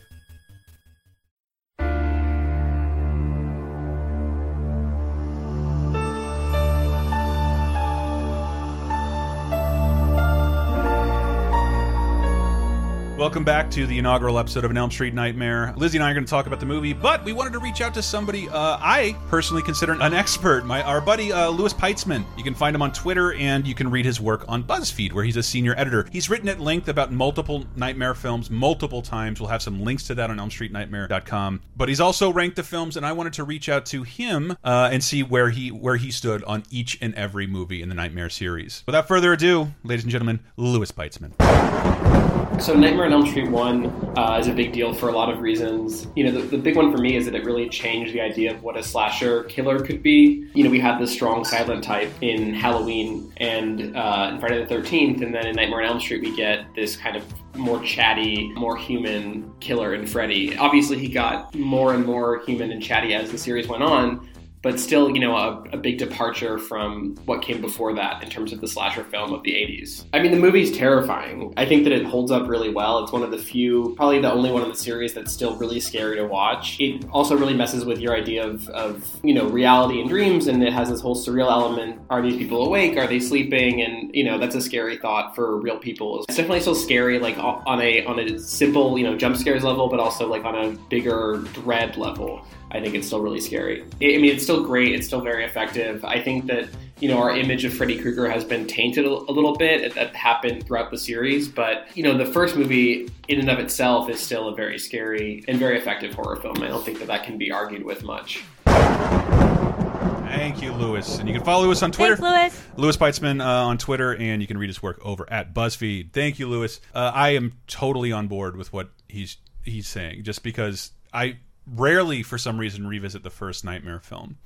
Welcome back to the inaugural episode of An Elm Street Nightmare. Lizzie and I are going to talk about the movie, but we wanted to reach out to somebody uh, I personally consider an expert. My our buddy uh, Louis Peitzman. You can find him on Twitter, and you can read his work on BuzzFeed, where he's a senior editor. He's written at length about multiple Nightmare films multiple times. We'll have some links to that on ElmStreetNightmare.com. But he's also ranked the films, and I wanted to reach out to him uh, and see where he where he stood on each and every movie in the Nightmare series. Without further ado, ladies and gentlemen, Louis Peitzman. So Nightmare on Elm Street 1 uh, is a big deal for a lot of reasons. You know, the, the big one for me is that it really changed the idea of what a slasher killer could be. You know, we had this strong silent type in Halloween and uh, Friday the 13th, and then in Nightmare on Elm Street we get this kind of more chatty, more human killer in Freddy. Obviously, he got more and more human and chatty as the series went on, but still, you know, a, a big departure from what came before that in terms of the slasher film of the 80s. I mean, the movie's terrifying. I think that it holds up really well. It's one of the few, probably the only one in the series that's still really scary to watch. It also really messes with your idea of, of you know, reality and dreams, and it has this whole surreal element. Are these people awake? Are they sleeping? And, you know, that's a scary thought for real people. It's definitely still scary, like on a, on a simple, you know, jump scares level, but also like on a bigger dread level. I think it's still really scary. I I mean, it's still great. It's still very effective. I think that you know our image of Freddy Krueger has been tainted a, a little bit. That happened throughout the series, but you know the first movie in and of itself is still a very scary and very effective horror film. I don't think that that can be argued with much. Thank you, Louis. And you can follow Louis on Twitter. Thanks, Louis. Louis Peitzman uh, on Twitter, and you can read his work over at BuzzFeed. Thank you, Louis. Uh, I am totally on board with what he's he's saying, just because I rarely, for some reason, revisit the first Nightmare film.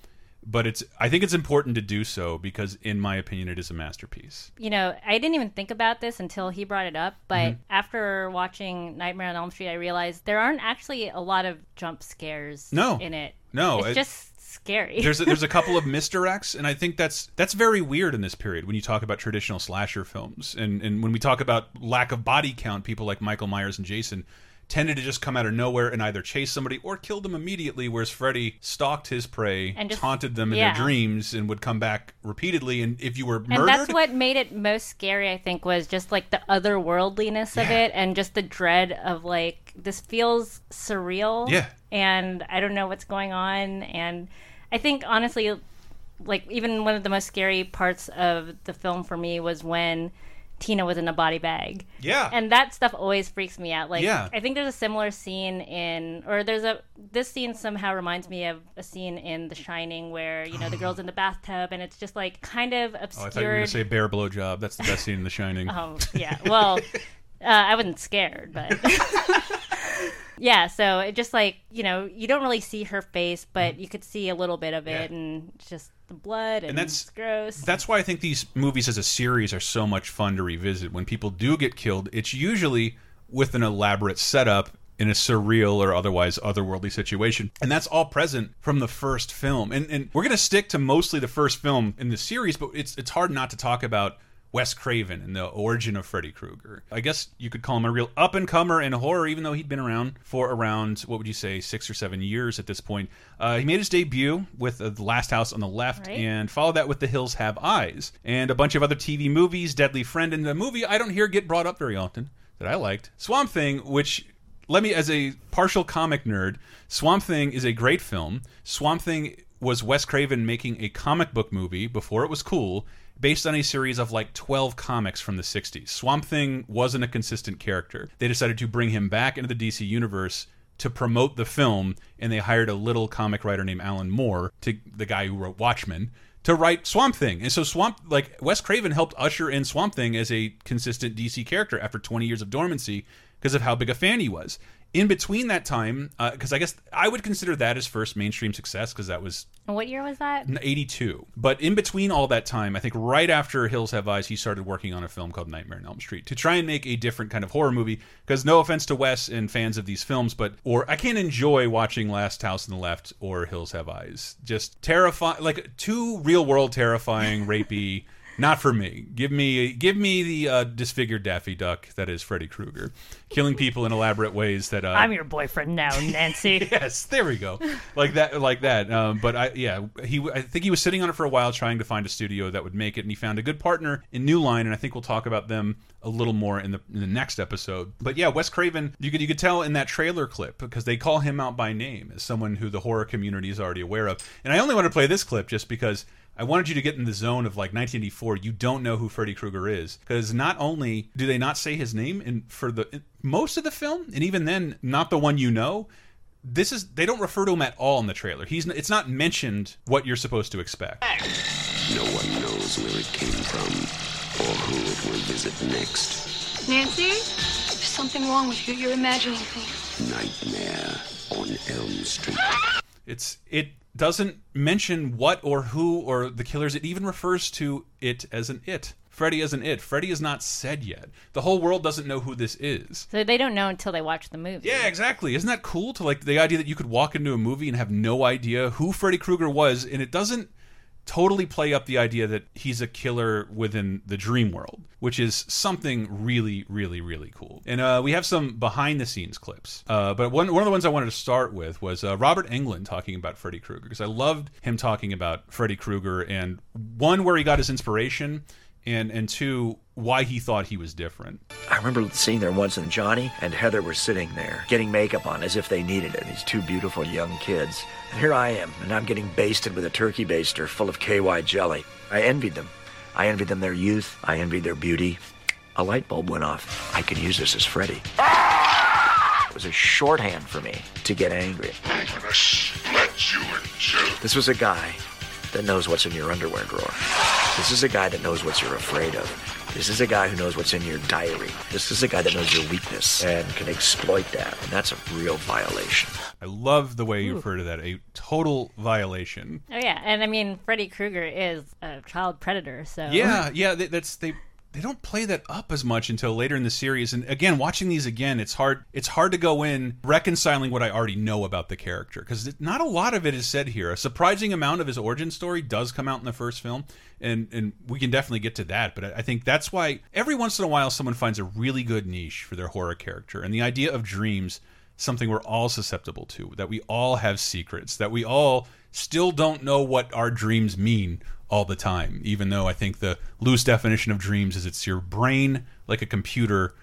but it's I think it's important to do so because, in my opinion, it is a masterpiece. You know, I didn't even think about this until he brought it up, but Mhm. after watching Nightmare on Elm Street, I realized there aren't actually a lot of jump scares No. in it. No, it's it- just scary. there's a, there's a couple of misdirects, and I think that's that's very weird in this period when you talk about traditional slasher films, and and when we talk about lack of body count, people like Michael Myers and Jason tended to just come out of nowhere and either chase somebody or kill them immediately, whereas Freddy stalked his prey, And just- taunted them in yeah. their dreams, and would come back repeatedly. And if you were and that's what made it most scary, I think, was just like the otherworldliness of it and just the dread of like this feels surreal. Yeah. And I don't know what's going on. And I think honestly, like even one of the most scary parts of the film for me was when Tina was in a body bag. Yeah. And that stuff always freaks me out. Like Yeah. I think there's a similar scene in or there's a this scene somehow reminds me of a scene in The Shining where, you know, the girl's in the bathtub and it's just like kind of Oh, I obscured. thought you were to say bear blowjob. That's the best scene in The Shining. Oh, yeah. Well, uh, I wasn't scared, but yeah. So it just like you know, you don't really see her face, but you could see a little bit of it, and just the blood, and, And that's- it's gross. That's why I think these movies as a series are so much fun to revisit. When people do get killed, it's usually with an elaborate setup in a surreal or otherwise otherworldly situation. And that's all present from the first film. And and we're going to stick to mostly the first film in the series, but it's it's hard not to talk about Wes Craven and the origin of Freddy Krueger. I guess you could call him a real up and comer in horror, even though he'd been around for around what would you say six or seven years at this point. Uh, he made his debut with uh, The Last House on the Left, Right. and followed that with The Hills Have Eyes, and a bunch of other TV movies. Deadly Friend, and the movie I don't hear get brought up very often that I liked, Swamp Thing, which let me as a partial comic nerd, Swamp Thing is a great film. Swamp Thing was Wes Craven making a comic book movie before it was cool, based on a series of like 12 comics from the 60s. Swamp Thing wasn't a consistent character. They decided to bring him back into the DC universe to promote the film, and they hired a little comic writer named Alan Moore, to the guy who wrote Watchmen, to write Swamp Thing. And so Swamp, like Wes Craven, helped usher in Swamp Thing as a consistent DC character after 20 years of dormancy because of how big a fan he was. In between that time, uh, because I guess I would consider that his first mainstream success because that was what year was that? 82. But in between all that time, I think right after Hills Have Eyes, he started working on a film called Nightmare on Elm Street to try and make a different kind of horror movie. Because no offense to Wes and fans of these films, but or I can't enjoy watching Last House on the Left or Hills Have Eyes. Just terrifying, like too real world terrifying, rapey. Not for me. Give me give me the uh, disfigured Daffy Duck that is Freddy Krueger, killing people in elaborate ways that uh, I'm your boyfriend now, Nancy. yes, there we go. Like that, like that. Um, but I, yeah, he. I think he was sitting on it for a while, trying to find a studio that would make it, and he found a good partner in New Line, and I think we'll talk about them a little more in the in the next episode. But yeah, Wes Craven, you could you could tell in that trailer clip because they call him out by name as someone who the horror community is already aware of. And I only want to play this clip just because. I wanted you to get in the zone of like 1984. You don't know who Freddy Krueger is because not only do they not say his name in for the in most of the film, and even then, not the one you know this is they don't refer to him at all in the trailer. He's it's not mentioned what you're supposed to expect. No one knows where it came from or who it will visit next. Nancy? There's something wrong with you. You're imagining things. Nightmare on Elm Street. It's it doesn't mention what or who or the killers. It even refers to it as an it. Freddy as an it. Freddy is not said yet. The whole world doesn't know who this is. So they don't know until they watch the movie. Yeah, exactly. Isn't that cool to like the idea that you could walk into a movie and have no idea who Freddy Krueger was and it doesn't totally play up the idea that he's a killer within the dream world, which is something really, really, really cool. And uh, we have some behind the scenes clips. Uh, but one, one of the ones I wanted to start with was uh, Robert Englund talking about Freddy Krueger because I loved him talking about Freddy Krueger and one, where he got his inspiration. And, and two, why he thought he was different. I remember seeing there once, and Johnny and Heather were sitting there getting makeup on as if they needed it. These two beautiful young kids. And here I am, and I'm getting basted with a turkey baster full of KY jelly. I envied them. I envied them their youth. I envied their beauty. A light bulb went off. I could use this as Freddy. It was a shorthand for me to get angry. I'm gonna split you in two. This was a guy that knows what's in your underwear drawer. This is a guy that knows what you're afraid of. This is a guy who knows what's in your diary. This is a guy that knows your weakness and can exploit that. And that's a real violation. I love the way you Ooh. refer to that. A total violation. Oh yeah, and I mean Freddy Krueger is a child predator, so Yeah, yeah. That's they. They don't play that up as much until later in the series. And again, watching these again, it's hard. It's hard to go in reconciling what I already know about the character because not a lot of it is said here. A surprising amount of his origin story does come out in the first film, and and we can definitely get to that. But I I think that's why every once in a while someone finds a really good niche for their horror character, and the idea of dreams something we're all susceptible to, that we all have secrets, that we all still don't know what our dreams mean all the time, even though I think the loose definition of dreams is it's your brain, like a computer,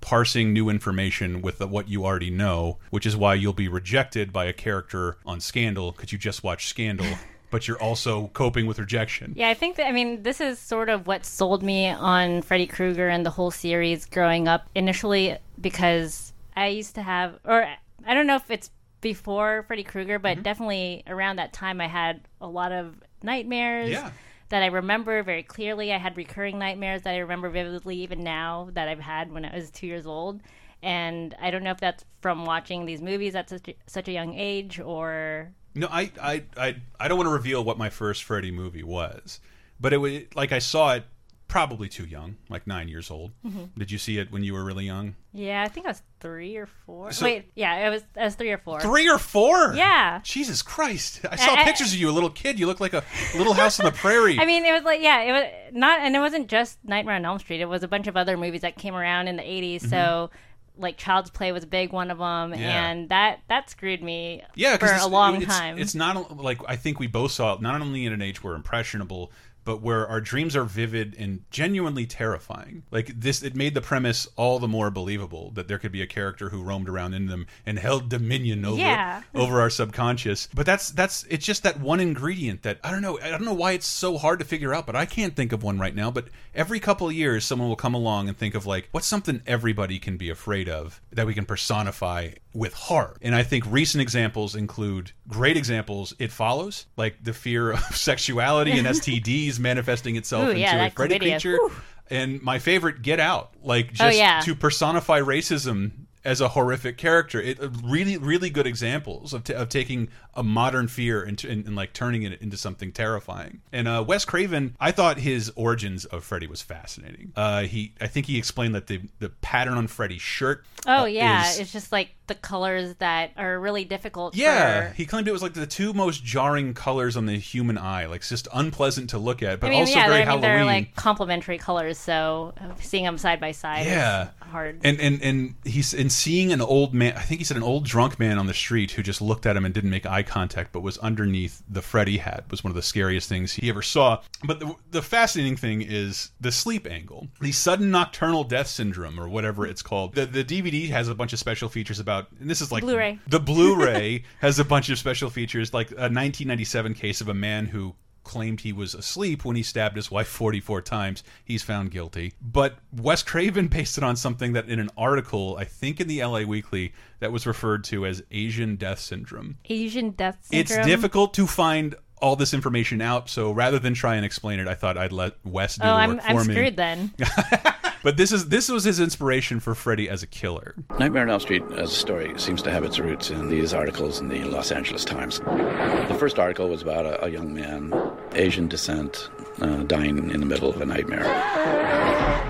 parsing new information with what you already know, which is why you'll be rejected by a character on Scandal because you just watched Scandal. But you're also coping with rejection. Yeah, I think that I mean this is sort of what sold me on Freddy Krueger and the whole series growing up initially because I used to have or I don't know if it's before Freddy Krueger, but Mm-hmm. definitely around that time I had a lot of nightmares. Yeah. That I remember very clearly. I had recurring nightmares that I remember vividly, even now that I've had when I was two years old. And I don't know if that's from watching these movies at such a, such a young age or No, I, I, I, I don't want to reveal what my first Freddy movie was, but it was like I saw it probably too young, like nine years old. Mhm. Did you see it when you were really young? Yeah, I think I was three or four. So- Wait, yeah, it was I was three or four. Three or four? Yeah. Jesus Christ! I saw I- I- pictures of you, a little kid. You look like a little house on the prairie. I mean, it was like yeah, it was not, and it wasn't just Nightmare on Elm Street. It was a bunch of other movies that came around in the '80s. So, like Child's Play was a big one of them, Mm-hmm. Yeah. and that that screwed me yeah, for a long it's, time. It's not like I think we both saw it. Not only in an age where impressionable, but where our dreams are vivid and genuinely terrifying. Like this, it made the premise all the more believable that there could be a character who roamed around in them and held dominion over Yeah. over our subconscious. But that's that's it's just that one ingredient that I don't know. I don't know why it's so hard to figure out, but I can't think of one right now. But every couple of years, someone will come along and think of like what's something everybody can be afraid of that we can personify with horror. And I think recent examples include great examples. It follows like the fear of sexuality and STDs manifesting itself Ooh, into yeah, a Freddy creature. Whew. And my favorite, Get Out, like Oh, just yeah. to personify racism as a horrific character. It uh, really, really good examples of, t of taking a modern fear and, and, and like turning it into something terrifying. And uh, Wes Craven, I thought his origins of Freddy was fascinating. Uh, he, I think he explained that the the pattern on Freddy's shirt. oh uh, yeah, is- it's just like the colors that are really difficult. yeah, for, he claimed it was like the two most jarring colors on the human eye. Like it's just unpleasant to look at, but I mean, also yeah, very I mean, Halloween. they're like complementary colors, so uh, seeing them side by side yeah is hard. and and and he's and seeing an old man i think he said an old drunk man on the street who just looked at him and didn't make eye contact but was underneath the freddy hat was one of the scariest things he ever saw but the, the fascinating thing is the sleep angle the sudden nocturnal death syndrome or whatever it's called the, the dvd has a bunch of special features about and this is like Blu-ray. the blu-ray has a bunch of special features like a 1997 case of a man who claimed he was asleep when he stabbed his wife 44 times. He's found guilty. But Wes Craven based it on something that in an article, I think in the LA Weekly, that was referred to as Asian death syndrome. Asian death syndrome. It's difficult to find all this information out, so rather than try and explain it, I thought I'd let Wes do Oh, the I'm for I'm me. screwed then. But this is this was his inspiration for Freddy as a killer. Nightmare on Elm Street as a story seems to have its roots in these articles in the Los Angeles Times. The first article was about a, a young man, Asian descent, uh, dying in the middle of a nightmare.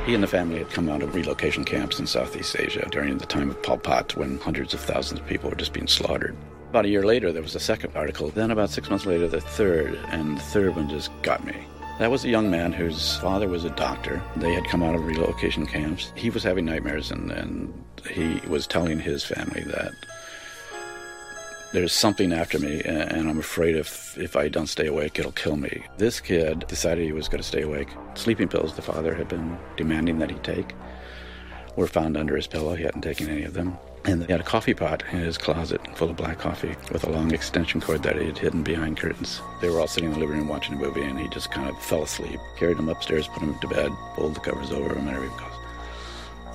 He and the family had come out of relocation camps in Southeast Asia during the time of Pol Pot when hundreds of thousands of people were just being slaughtered. About a year later, there was a second article. Then, about six months later, the third, and the third one just got me. That was a young man whose father was a doctor. They had come out of relocation camps. He was having nightmares, and, and he was telling his family that there's something after me, and, I'm afraid if, if I don't stay awake, it'll kill me. This kid decided he was going to stay awake. Sleeping pills the father had been demanding that he take were found under his pillow. He hadn't taken any of them. And he had a coffee pot in his closet full of black coffee with a long extension cord that he had hidden behind curtains. They were all sitting in the living room watching a movie, and he just kind of fell asleep. Carried him upstairs, put him to bed, pulled the covers over him, and everybody goes,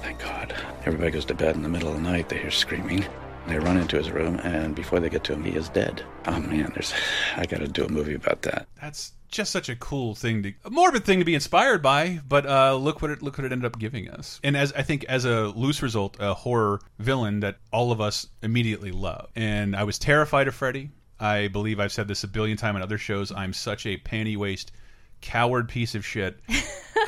Thank God. Everybody goes to bed in the middle of the night. They hear screaming. They run into his room, and before they get to him, he is dead. Oh man, there's I got to do a movie about that. That's just such a cool thing to a morbid thing to be inspired by but uh look what it look what it ended up giving us. And as i think as a loose result a horror villain that all of us immediately love. And i was terrified of freddy. I believe i've said this a billion times on other shows. I'm such a panty waist coward piece of shit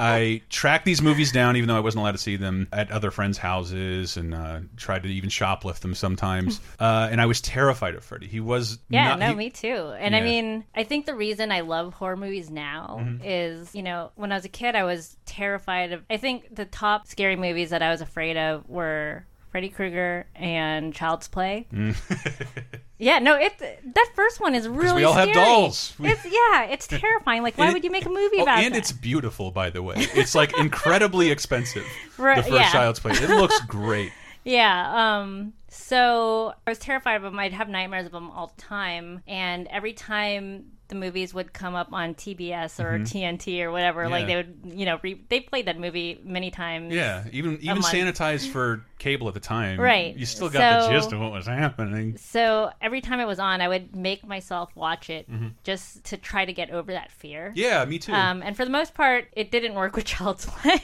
I tracked these movies down, even though I wasn't allowed to see them at other friends' houses, and uh, tried to even shoplift them sometimes. Uh, and I was terrified of Freddy. He was Yeah, not, no, he- me too. And I mean, I think the reason I love horror movies now Mhm. is, you know, when I was a kid, I was terrified of. I think the top scary movies that I was afraid of were Freddy Krueger and Child's Play. Mm. Yeah, no, it that first one is really we all have scary. dolls. We- It's yeah, it's terrifying. Like, why it- would you make a movie Oh, about and that? it's beautiful, by the way. It's like incredibly expensive. Right, the first yeah. Child's Play. It looks great. Yeah. Um. So I was terrified of them. I'd have nightmares of them all the time, and every time the movies would come up on TBS or Mhm. TNT or whatever, like they would, you know, re- they played that movie many times. Yeah, even even sanitized for cable at the time. Right. You still got So- the gist of what was happening. So every time it was on, I would make myself watch it Mhm. just to try to get over that fear. Yeah, me too. Um, and for the most part, it didn't work with Child's Play.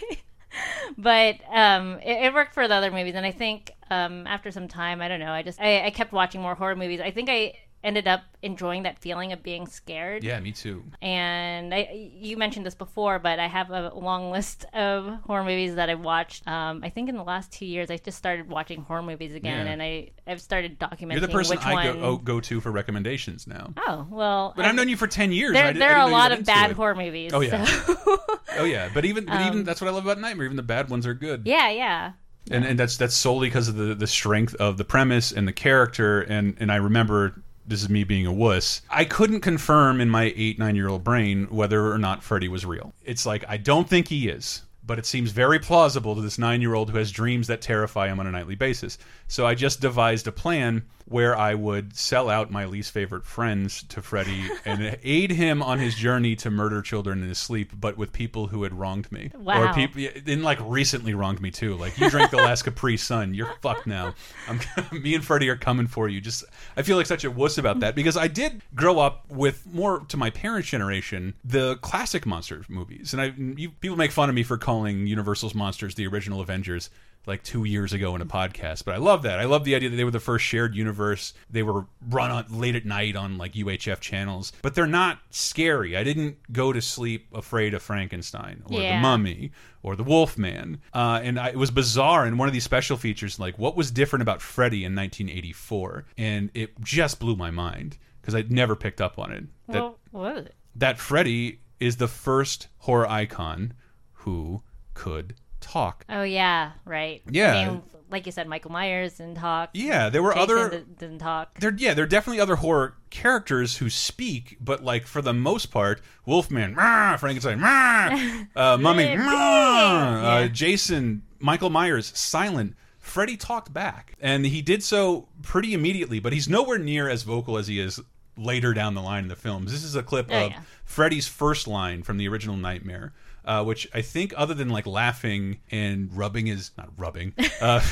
but um, it, it worked for the other movies, and I think um, after some time, I don't know, I just I, I kept watching more horror movies. I think I ended up enjoying that feeling of being scared. Yeah, me too. And I, you mentioned this before, but I have a long list of horror movies that I've watched. Um, I think in the last two years, I just started watching horror movies again, Yeah. and I I've started documenting You're the person I one. go, oh, go to for recommendations now. Oh well, But I've known you for ten years. There, I I there are a lot of bad it. horror movies. Oh yeah. so- oh yeah. But even but even Um, that's what I love about Nightmare. Even the bad ones are good. yeah, yeah. and and that's that's solely because of the the strength of the premise and the character and and I remember this is me being a wuss. I couldn't confirm in my eight nine year old brain whether or not Freddy was real. It's like I don't think he is. But it seems very plausible to this nine year old who has dreams that terrify him on a nightly basis. So I just devised a plan where I would sell out my least favorite friends to Freddy and aid him on his journey to murder children in his sleep, but with people who had wronged me. Or people and like recently wronged me too. Like you drank the last Capri Sun, you're fucked now. I'm me and Freddy are coming for you. Just I feel like such a wuss about that because I did grow up with more to my parents' generation the classic monster movies, and I you, people make fun of me for calling Universal's monsters the original Avengers like two years ago in a podcast. But I love that. I love the idea that they were the first shared universe. They were run on late at night on like UHF channels, but they're not scary. I didn't go to sleep afraid of Frankenstein or Yeah. the Mummy or the Wolfman. Uh, and I, it was bizarre. And one of these special features, like what was different about Freddy in 1984, and it just blew my mind because I'd never picked up on it. That Well, what it? that Freddy is the first horror icon who could talk. Oh yeah, right. Yeah. I mean, like you said, Michael Myers didn't talk. Yeah, there were Jason other- didn't talk. There, yeah, there are definitely other horror characters who speak, but like for the most part, Wolfman, "Rah!" Frankenstein, "Rah!" uh, Mummy, Yeah. "Rah!" uh, Jason, Michael Myers, silent. Freddy talked back, and he did so pretty immediately, but he's nowhere near as vocal as he is later down the line in the films. This is a clip Oh, of yeah. Freddy's first line from the original Nightmare. Uh, which I think, other than like laughing and rubbing his not rubbing, uh,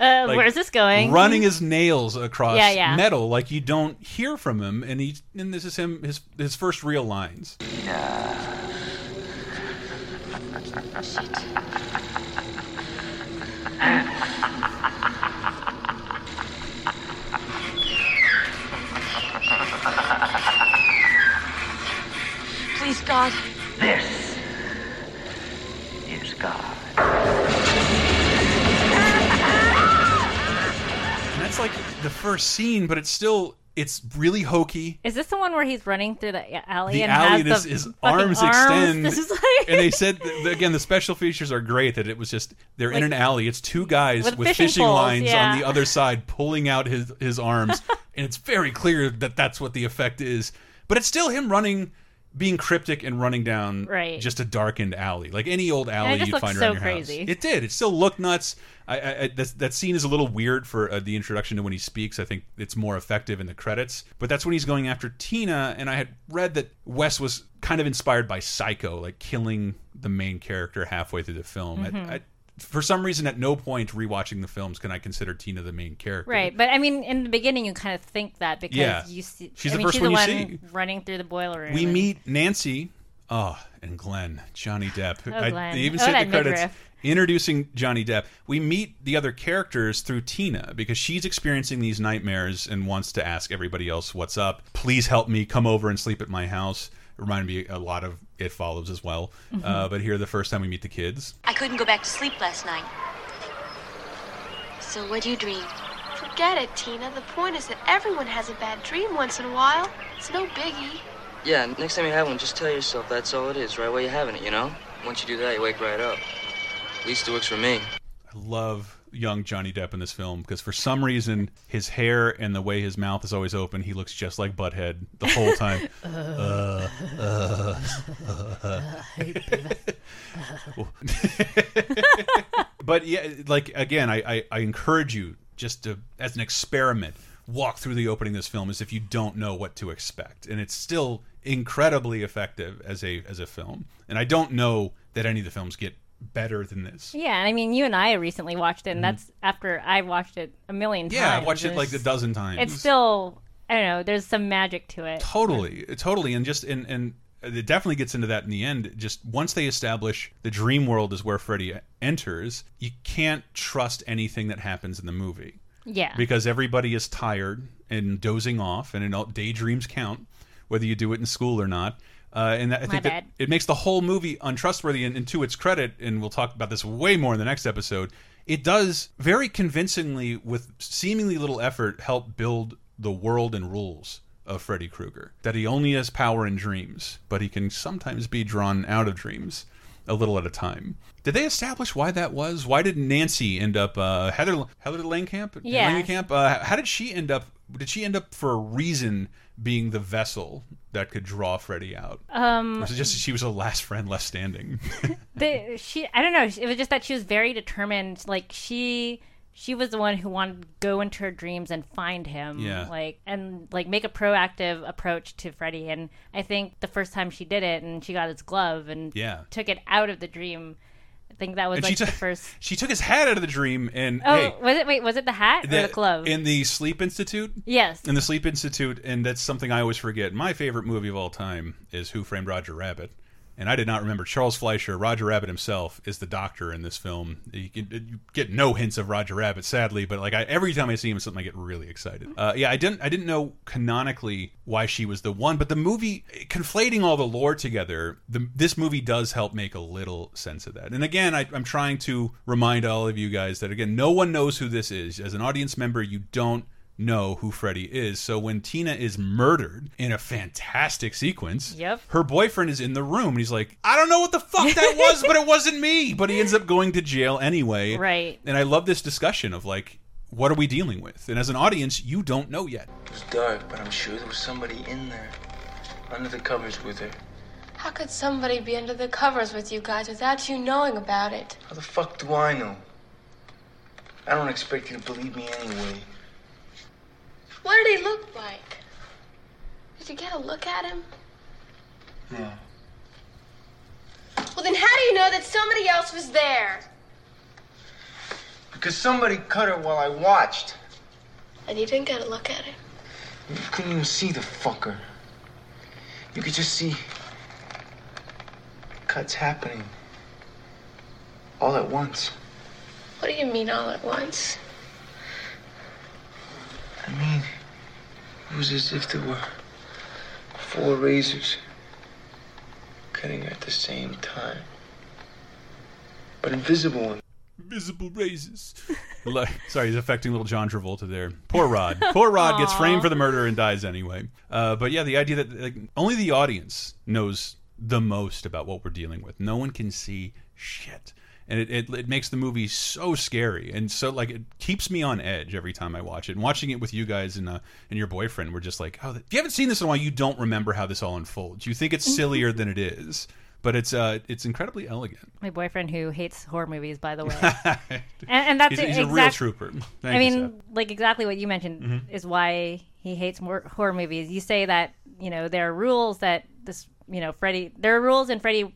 Uh, like, where's this going? Running his nails across Yeah, yeah. metal, like you don't hear from him, and he and this is him his his first real lines. Please, God. This God. And that's like the first scene, but it's still it's really hokey. Is this the one where he's running through the alley The and alley, has his, the his arms, extend, like and they said that- again the special features are great. That it was just they're in an alley. It's two guys With with, fishing fishing, poles, lines yeah. on the other side, pulling out his his arms, and it's very clear that that's what the effect is. But it's still him running, being cryptic and running down Right. just a darkened alley, like any old alley you'd find so around your crazy. house. It did. It still looked nuts. I, I, I that, that scene is a little weird for uh, the introduction to when he speaks. I think it's more effective in the credits. But that's when he's going after Tina, and I had read that Wes was kind of inspired by Psycho, like killing the main character halfway through the film. Mhm. I, I, for some reason, at no point rewatching the films can I consider Tina the main character. Right, but I mean, in the beginning, you kind of think that because Yeah. you see, She's I the mean, first she's one the you one see. running through the boiler room. We and- meet Nancy, oh, and Glenn, Johnny Depp. Oh, I- Glenn. they even Oh, that the credits introducing Johnny Depp. We meet the other characters through Tina because she's experiencing these nightmares and wants to ask everybody else what's up. Please help me. Come over and sleep at my house. Reminded me a lot of It Follows as well. Mhm. Uh, but here, the first time we meet the kids, I couldn't go back to sleep last night. So what do you dream? Forget it, Tina. The point is that everyone has a bad dream once in a while. It's no biggie. Yeah, next time you have one, just tell yourself that's all it is, right where you're having it, you know? Once you do that, you wake right up. At least it works for me. I love young Johnny Depp in this film because for some reason his hair and the way his mouth is always open, he looks just like Butthead the whole time. uh, uh, uh. but yeah, like again, I, I I encourage you just to as an experiment walk through the opening of this film as if you don't know what to expect, and it's still incredibly effective as a as a film. And I don't know that any of the films get better than this. Yeah, and I mean, you and I recently watched it, and Mhm. that's after I watched it a million times. Yeah, I watched it like a dozen times. It's still, I don't know. There's some magic to it. Totally, totally, and just and and it definitely gets into that in the end. Just once they establish the dream world is where Freddy enters, you can't trust anything that happens in the movie. Yeah. because everybody is tired and dozing off, and in all, daydreams count, whether you do it in school or not. Uh, and that, I My think that it makes the whole movie untrustworthy. And, and to its credit, and we'll talk about this way more in the next episode, it does very convincingly, with seemingly little effort, help build the world and rules of Freddy Krueger. That he only has power in dreams, but he can sometimes be drawn out of dreams a little at a time. Did they establish why that was? Why did Nancy end up uh, Heather Heather Langenkamp? Yeah. Langenkamp. Uh, how did she end up? Did she end up for a reason being the vessel that could draw Freddy out? Um, or was it just that she was a last friend left standing? the she I don't know. It was just that she was very determined. Like she she was the one who wanted to go into her dreams and find him. Yeah. Like and like make a proactive approach to Freddy. And I think the first time she did it and she got his glove and Yeah. took it out of the dream. I think that was And like she the first. she took his hat out of the dream, and Oh, hey, was it? Wait, was it the hat or the, glove? in the Sleep Institute. Yes. in the Sleep Institute, and that's something I always forget. My favorite movie of all time is Who Framed Roger Rabbit, and I did not remember Charles Fleischer, Roger Rabbit himself, is the doctor in this film. You, get- you get no hints of Roger Rabbit, sadly, but like I, every time I see him, something I get really excited. Uh, yeah, I didn't I didn't know canonically why she was the one, but the movie conflating all the lore together, the, this movie does help make a little sense of that. And again, I, I'm trying to remind all of you guys that again, no one knows who this is. As an audience member, you don't know who Freddy is. So when Tina is murdered in a fantastic sequence, Yep. her boyfriend is in the room and he's like, I don't know what the fuck that was, but it wasn't me. But he ends up going to jail anyway. Right. And I love this discussion of like, what are we dealing with? And as an audience, you don't know yet. It was dark, but I'm sure there was somebody in there, under the covers with her. How could somebody be under the covers with you guys without you knowing about it? How the fuck do I know? I don't expect you to believe me anyway. What did he look like? Did you get a look at him? No. Well, then how do you know that somebody else was there? Because somebody cut her while I watched. And you didn't get a look at him? You couldn't even see the fucker. You could just see cuts happening all at once. What do you mean all at once? I mean, it was as if there were four razors cutting at the same time. But invisible ones. Invisible razors. Like- Sorry, he's affecting little John Travolta there. Poor Rod. Poor Rod gets framed for the murder and dies anyway. Uh, but yeah, the idea that like, only the audience knows the most about what we're dealing with. No one can see shit. And it, it, it makes the movie so scary and so like it keeps me on edge every time I watch it. And watching it with you guys and uh, and your boyfriend, we're just like, oh, if you haven't seen this in a while, you don't remember how this all unfolds. You think it's sillier than it is, but it's uh it's incredibly elegant. My boyfriend who hates horror movies, by the way. and, and that's He's a- he's a real trooper. Thank I you, mean, like exactly what you mentioned Mhm. is why he hates more horror movies. You say that you know there are rules that this you know Freddy there are rules in Freddy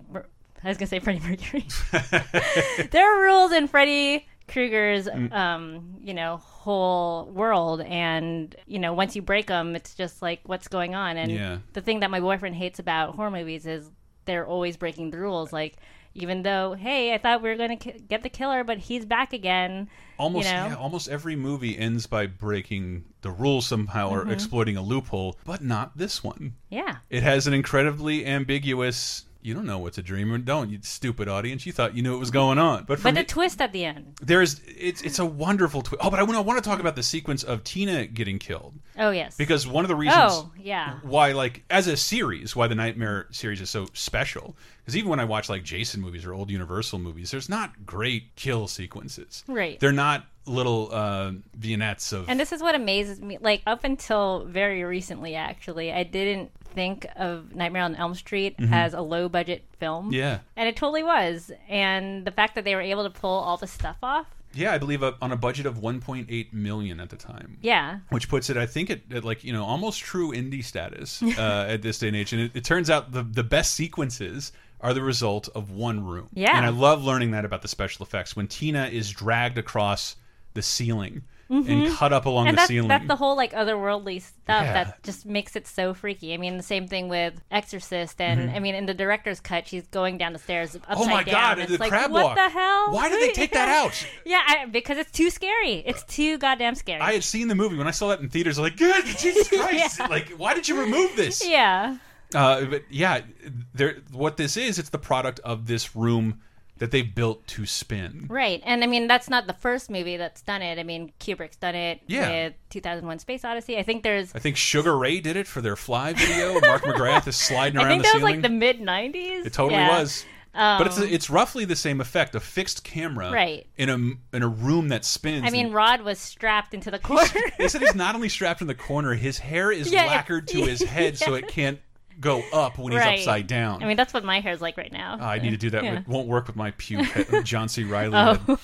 I was gonna say Freddie Mercury. there are rules in Freddy Krueger's, Mm. um, you know, whole world, and you know, once you break them, it's just like what's going on. And Yeah. the thing that my boyfriend hates about horror movies is they're always breaking the rules. Like, even though, hey, I thought we were going to get the killer, but he's back again. Almost, you know? yeah, almost every movie ends by breaking the rules somehow or Mhm. exploiting a loophole, but not this one. Yeah. It has an incredibly ambiguous. You don't know what's a dream or don't, you stupid audience. You thought you knew what was going on, but for But me, the twist at the end. there's it's it's a wonderful twist. Oh, but I want to want to talk about the sequence of Tina getting killed. Oh yes. Because one of the reasons Oh yeah. why like as a series why the nightmare series is so special because even when i watch like jason movies or old universal movies there's not great kill sequences Right. they're not little uh vignettes of And this is what amazes me. Like up until very recently, actually, I didn't think of Nightmare on Elm Street Mhm. as a low budget film. Yeah. And it totally was. And the fact that they were able to pull all the stuff off. yeah i believe uh, on a budget of 1.8 million at the time Yeah. which puts it i think at, at like you know almost true indie status uh, at this day and age and it, it turns out the the best sequences are the result of one room Yeah. and i love learning that about the special effects when tina is dragged across the ceiling and Mhm. cut up along and the that's, ceiling That's the whole like otherworldly stuff Yeah. that just makes it so freaky. I mean, the same thing with Exorcist, and Mhm. I mean, in the director's cut, she's going down the stairs upside Oh my down. God, It's the like, crab what walk. the hell? Why did they take that out? yeah, I, because it's too scary. It's too goddamn scary. I had seen the movie when I saw that in theaters. I was like, "Good, Jesus Christ! Like, why did you remove this?" yeah. Uh, but yeah, there. What this is, it's the product of this room that they've built to spin. Right. And I mean, that's not the first movie that's done it. I mean, Kubrick's done it Yeah. with 2001 Space Odyssey. I think there's. I think Sugar Ray did it for their Fly video. Mark McGrath is sliding around the ceiling. I think that was ceiling. like the mid 90s. it totally Yeah. was. but it's Um, it's roughly the same effect, a fixed camera, Right. in a in a room that spins. I mean, Rod was strapped into the corner. they said he's not only strapped in the corner; his hair is Yeah, lacquered to his head, so it can't go up when he's Right. upside down. I mean, that's what my hair's like right now. Oh, I need to do that. Yeah. It won't work with my head, John C. Reilly. Oh.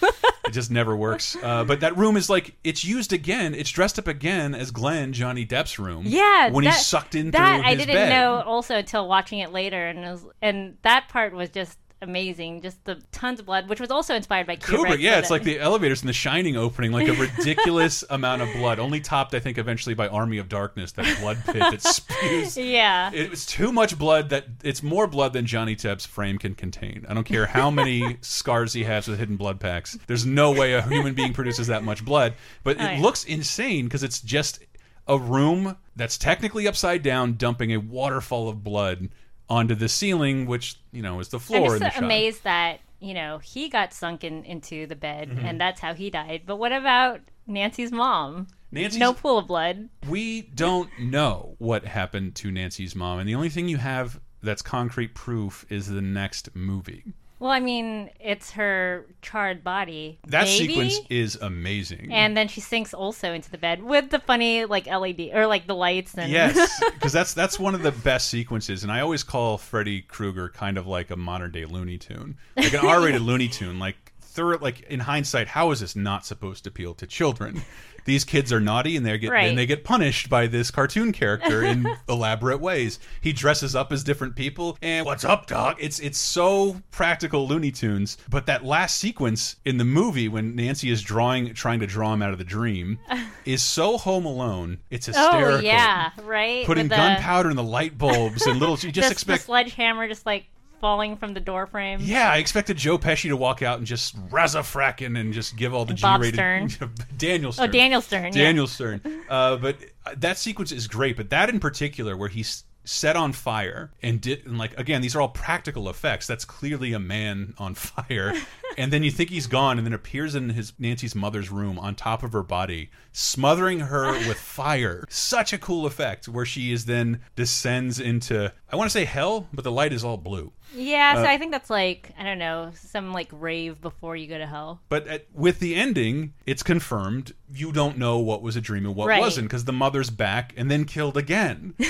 It just never works. Uh, but that room is like it's used again. It's dressed up again as Glenn Johnny Depp's room. Yeah, when that, he's sucked in that through I his didn't bed. know also until watching it later, and it was, and that part was just amazing. Just the tons of blood, which was also inspired by Kubrick. Kubrick, yeah, it's like the elevators in The Shining opening, like a ridiculous amount of blood, only topped, I think, eventually by Army of Darkness, that blood pit that spews. Yeah. It was too much blood that it's more blood than Johnny Depp's frame can contain. I don't care how many scars he has with hidden blood packs. There's no way a human being produces that much blood. But Oh, it yeah. looks insane because it's just a room that's technically upside down, dumping a waterfall of blood onto the ceiling, which, you know, is the floor. I'm just so shot. amazed that you know he got sunken into the bed, Mhm. and that's how he died. But what about Nancy's mom? Nancy's- no pool of blood. We don't know what happened to Nancy's mom, and the only thing you have that's concrete proof is the next movie. Well, I mean, it's her charred body. That maybe? sequence is amazing. And then she sinks also into the bed with the funny like LED or like the lights and yes, because that's that's one of the best sequences, and I always call Freddy Krueger kind of like a modern day Looney Tune, like an R-rated Looney Tune. Like thorough, like in hindsight, how is this not supposed to appeal to children? These kids are naughty, and they get Right. and they get punished by this cartoon character in elaborate ways. He dresses up as different people, and what's up, dog? It's it's so practical Looney Tunes. But that last sequence in the movie when Nancy is drawing, trying to draw him out of the dream, is so Home Alone. It's oh, hysterical Oh yeah, right. putting the- gunpowder in the light bulbs and little. You just the- expect. the sledgehammer just like falling from the door frame. yeah, I expected Joe Pesci to walk out and just razafracking and just give all the G-rated. Daniel Stern. Daniel Oh, Stern. Daniel Stern, yeah. Daniel Stern. Uh, but that sequence is great. But that in particular, where he's set on fire and did and like again these are all practical effects that's clearly a man on fire and then you think he's gone and then appears in his Nancy's mother's room on top of her body smothering her with fire such a cool effect where she is then descends into I want to say hell but the light is all blue Yeah, so Uh, I think that's like I don't know some like rave before you go to hell. But at, with the ending, it's confirmed you don't know what was a dream and what Right. wasn't because the mother's back and then killed again.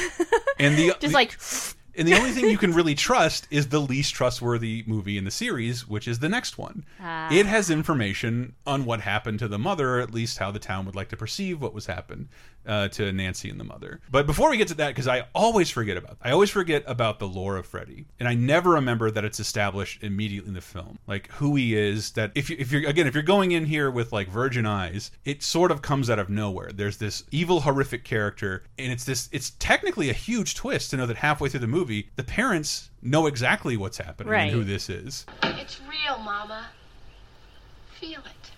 and the Just like and the only thing you can really trust is the least trustworthy movie in the series, which is the next one. Ah. It has information on what happened to the mother, at least how the town would like to perceive what was happened. Uh, to Nancy and the mother. But before we get to that, because I always forget about, I always forget about the lore of Freddy, and I never remember that it's established immediately in the film, like who he is. That if you, if you're again, if you're going in here with like virgin eyes, it sort of comes out of nowhere. There's this evil, horrific character, and it's this. It's technically a huge twist to know that halfway through the movie, the parents know exactly what's happening Right. and who this is. It's real, Mama. Feel it.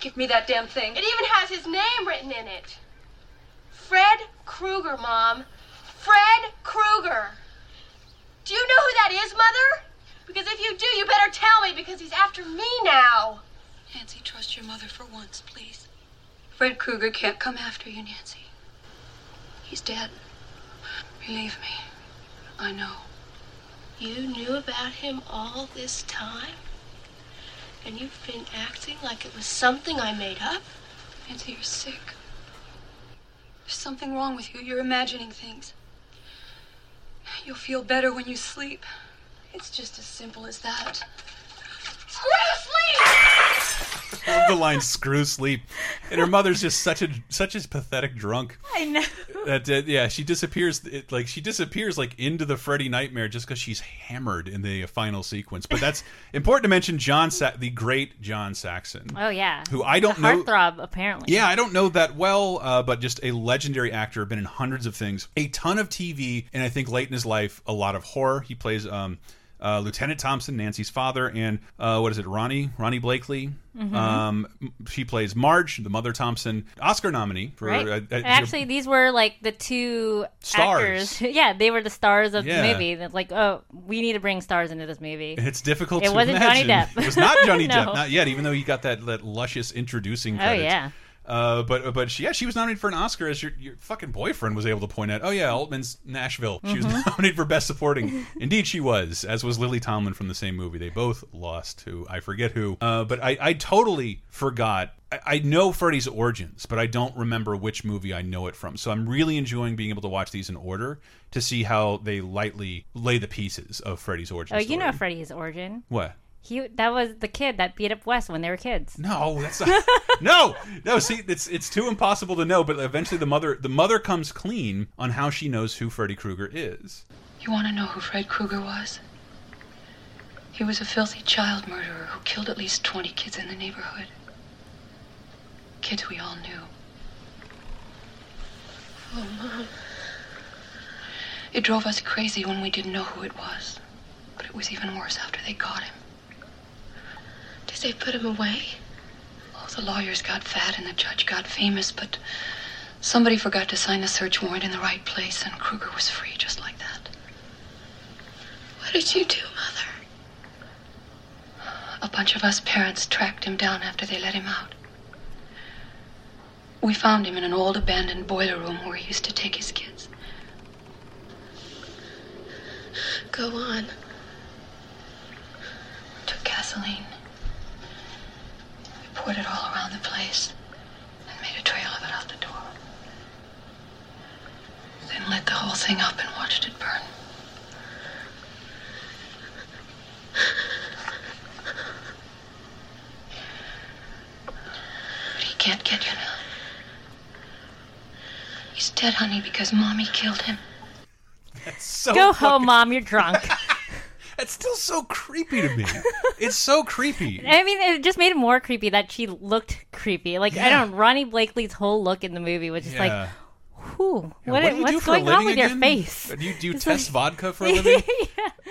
Give me that damn thing. It even has his name written in it. Fred Krueger, Mom. Fred Krueger. Do you know who that is, Mother? Because if you do, you better tell me because he's after me now. Nancy, trust your mother for once, please. Fred Krueger can't come after you, Nancy. He's dead. Believe me, I know. You knew about him all this time? And you've been acting like it was something I made up? Nancy, you're sick. There's something wrong with you. You're imagining things. You'll feel better when you sleep. It's just as simple as that. I love the line "screw sleep," and her mother's just such a such a pathetic drunk. I know. That uh, yeah, she disappears. It, like she disappears like into the Freddy nightmare just because she's hammered in the final sequence. But that's important to mention. John, Sa the great John Saxon. Oh yeah. Who I don't know- Heartthrob, apparently. Yeah, I don't know that well, uh, but just a legendary actor, been in hundreds of things, a ton of TV, and I think late in his life, a lot of horror. He plays um, uh, Lieutenant Thompson, Nancy's father, and uh, what is it, Ronee? Ronee Blakley. Mhm. Um, she plays Marge, the mother Thompson, Oscar nominee for. Right. Uh, uh, Actually, these were like the two Stars. actors. yeah, they were the stars of Yeah. the movie. That's like, oh, we need to bring stars into this movie. It's difficult. It to wasn't Johnny imagine. Depp. It was not Johnny No. Depp, not yet. Even though he got that, that luscious introducing. Oh, yeah. Uh, but but she, yeah, she was nominated for an Oscar, as your, your fucking boyfriend was able to point out. Oh yeah, Altman's Nashville. She was Mhm. nominated for Best Supporting. Indeed, she was, as was Lily Tomlin from the same movie. They both lost to I forget who. Uh, but I, I totally forgot. I, I know Freddy's origins, but I don't remember which movie I know it from. So I'm really enjoying being able to watch these in order to see how they lightly lay the pieces of Freddy's origin. Oh, you know. Freddy's origin. what? He that was the kid that beat up Wes when they were kids. No, that's not. no, no. See, it's it's too impossible to know. But eventually, the mother the mother comes clean on how she knows who Freddy Krueger is. You want to know who Fred Krueger was? He was a filthy child murderer who killed at least 20 kids in the neighborhood. Kids we all knew. Oh, Mom. It drove us crazy when we didn't know who it was. But it was even worse after they caught him. Did they put him away? Oh, the lawyers got fat and the judge got famous, but somebody forgot to sign the search warrant in the right place, and Krueger was free just like that. What did you do, Mother? A bunch of us parents tracked him down after they let him out. We found him in an old abandoned boiler room where he used to take his kids. Go on. Took gasoline. We poured it all around the place and made a trail of it out the door. Then lit the whole thing up and watched it burn. But he can't get you now. He's dead, honey, because mommy killed him. So Go home, mom. You're drunk. That's still so creepy to me. it's so creepy. I mean, it just made it more creepy that she looked creepy. Like I don't. know, Ronee Blakley's whole look in the movie was just Yeah. like, whew, Yeah, what, do what's do for a going on with your face? Do you, do you test like- vodka for a living?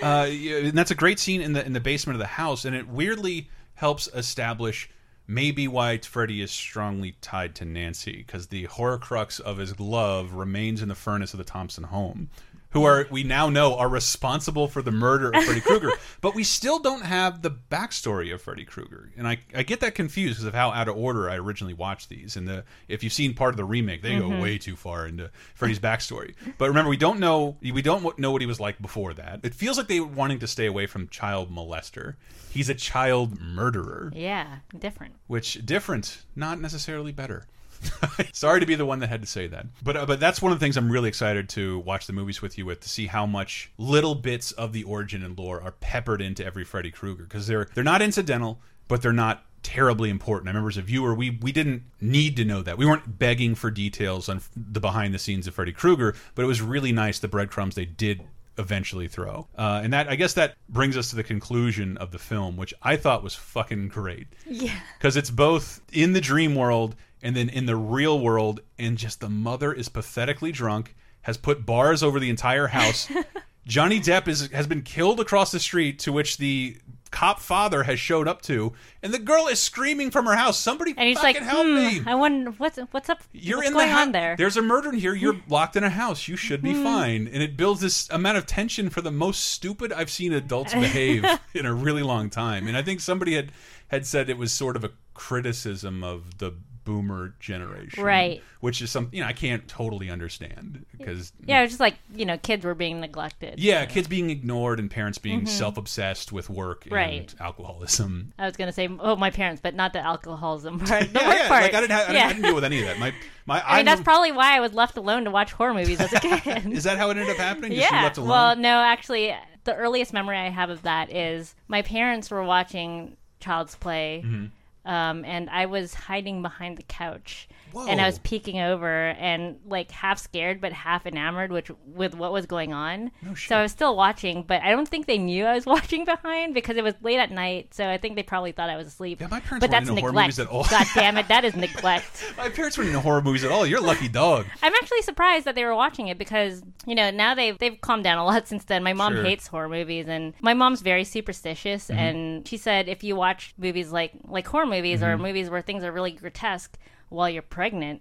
uh, yeah, and that's a great scene in the in the basement of the house, and it weirdly helps establish maybe why Freddy is strongly tied to Nancy because the Horcrux of his love remains in the furnace of the Thompson home. Who are we now know are responsible for the murder of Freddy Krueger, but we still don't have the backstory of Freddy Krueger, and I I get that confused because of how out of order I originally watched these. And the if you've seen part of the remake, they Mhm. go way too far into Freddy's backstory. But remember, we don't know we don't know what he was like before that. It feels like they were wanting to stay away from child molester. He's a child murderer, Yeah, different. which different, not necessarily better. Sorry to be the one that had to say that, but uh, but that's one of the things I'm really excited to watch the movies with you with to see how much little bits of the origin and lore are peppered into every Freddy Krueger because they're they're not incidental, but they're not terribly important. I remember as a viewer, we we didn't need to know that. We weren't begging for details on the behind the scenes of Freddy Krueger, but it was really nice the breadcrumbs they did eventually throw. Uh, and that I guess that brings us to the conclusion of the film, which I thought was fucking great. Yeah. Because it's both in the dream world and then in the real world, and just the mother is pathetically drunk, has put bars over the entire house. Johnny Depp is has been killed across the street, to which the cop father has showed up to, and the girl is screaming from her house, "Somebody And he's fucking like, help hmm, me!" I wonder what's what's up. You're what's in going the on there? There's a murder in here. You're locked in a house. You should be Mhm. fine. And it builds this amount of tension for the most stupid I've seen adults behave in a really long time. And I think somebody had had said it was sort of a criticism of the boomer generation, Right. Which is something you know I can't totally understand because yeah, it's just like you know, kids were being neglected. yeah, kids being ignored and parents being Mhm. self-obsessed with work and Right. alcoholism. I was gonna say, oh, my parents, but not the alcoholism part. The Yeah, work yeah, part. like I didn't, have, I, didn't, yeah. I didn't deal with any of that. My my I mean, that's I'm- probably why I was left alone to watch horror movies as a kid. is that how it ended up happening? Just yeah. left alone? Well, no, actually, the earliest memory I have of that is my parents were watching Child's Play, Mhm. Um, and I was hiding behind the couch. And I was peeking over and like half scared but half enamored which with what was going on. No so I was still watching, but I don't think they knew I was watching behind because it was late at night. So I think they probably thought I was asleep. Yeah, my parents but weren't that's into horror neglect. movies at all. God damn it, that is neglect. My parents weren't into horror movies at all. You're a lucky dog. I'm actually surprised that they were watching it because you know now they've they've calmed down a lot since then. My mom Sure. hates horror movies, and my mom's very superstitious. Mhm. And she said if you watch movies like like horror movies or Mhm. movies where things are really grotesque while you're pregnant,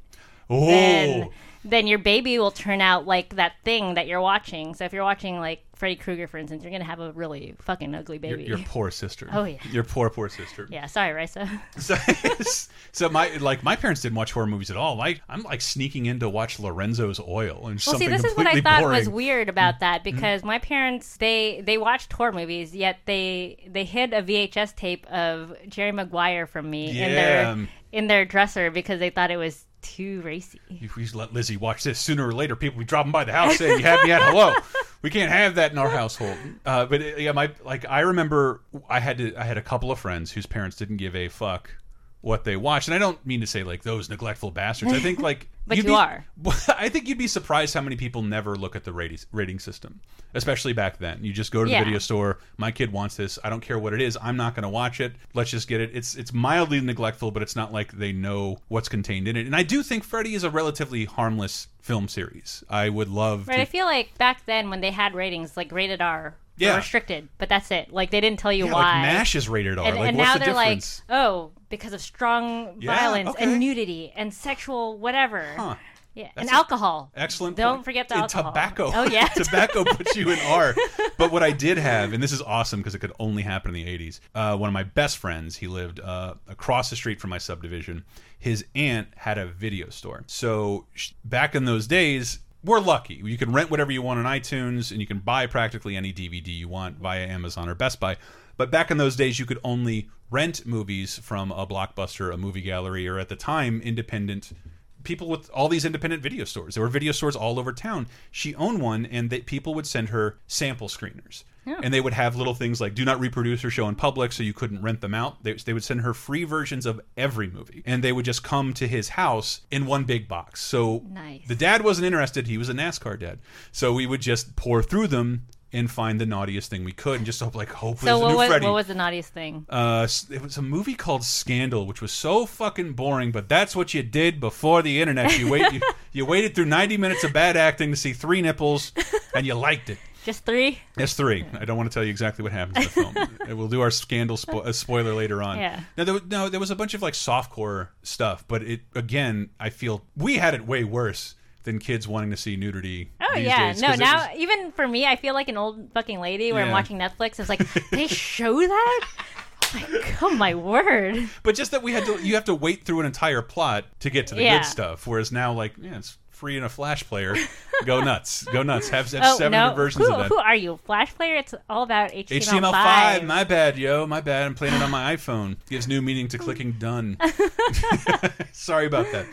Oh. then then your baby will turn out like that thing that you're watching. So if you're watching like Freddy Krueger, for instance, you're gonna have a really fucking ugly baby. your poor sister. Oh, yeah. Your poor poor sister. yeah, sorry, Risa. So, so my like my parents didn't watch horror movies at all. I'm like sneaking in to watch Lorenzo's Oil and Well, see, something this is what I thought boring. was weird about Mm-hmm. that because my parents they they watched horror movies, yet they they hid a VHS tape of Jerry Maguire from me in Yeah. their in their dresser because they thought it was too racy. If we just let Lizzie watch this, sooner or later people will be dropping by the house saying you had me at hello. We can't have that in our household. Uh, but uh, yeah, my like I remember I had to I had a couple of friends whose parents didn't give a fuck what they watch. and I don't mean to say like those neglectful bastards. I think like But you'd be- are. I think you'd be surprised how many people never look at the rating rating system, especially back then. You just go to the Yeah. video store. My kid wants this. I don't care what it is. I'm not going to watch it. Let's just get it. It's it's mildly neglectful, but it's not like they know what's contained in it. And I do think Freddy is a relatively harmless film series. I would love Right, I feel like back then when they had ratings like rated R, Yeah. restricted, but that's it. Like they didn't tell you Yeah, why. like MASH is rated R. And, like and now the they're difference? like, oh, because of strong Yeah, violence okay. and nudity and sexual whatever. Huh. Yeah, That's and alcohol. Excellent. Don't point. forget the And alcohol. Tobacco. Oh yeah, tobacco puts you in R. But what I did have, and this is awesome because it could only happen in the '80s. Uh, one of my best friends, he lived uh, across the street from my subdivision. His aunt had a video store. So back in those days. We're lucky. You can rent whatever you want on iTunes, and you can buy practically any DVD you want via Amazon or Best Buy. But back in those days, you could only rent movies from a blockbuster, a movie gallery, or at the time, independent people with all these independent video stores. There were video stores all over town. She owned one, and they, people would send her sample screeners. Yeah. And they would have little things like do not reproduce or show in public, so you couldn't rent them out. They, they would send her free versions of every movie, and they would just come to his house in one big box. So Nice. the dad wasn't interested; he was a NASCAR dad. So we would just pour through them and find the naughtiest thing we could, and just hope like hopefully. So what was, Freddy. what was the naughtiest thing? Uh, it was a movie called Scandal, which was so fucking boring. But that's what you did before the internet. You wait, you, you waited through ninety minutes of bad acting to see three nipples, and you liked it. Just three? It's three. I don't want to tell you exactly what happens in the film. We'll do our Scandal spo uh, spoiler later on. Yeah. No, there, was- no, there was a bunch of like softcore stuff, but it again, I feel we had it way worse than kids wanting to see nudity. Oh yeah, days, no. Now was- even for me, I feel like an old fucking lady where I'm watching Netflix. It's like they show that. Like, oh my word! But just that we had to, you have to wait through an entire plot to get to the Yeah. good stuff. Whereas now, like, yeah, it's free in a Flash player. Go nuts, go nuts. Have, have oh seven no, versions who, of that. who are you? Flash player? It's all about HTML5. HTML5, my bad, yo, my bad. I'm playing it on my iPhone. Gives new meaning to clicking done. Sorry about that.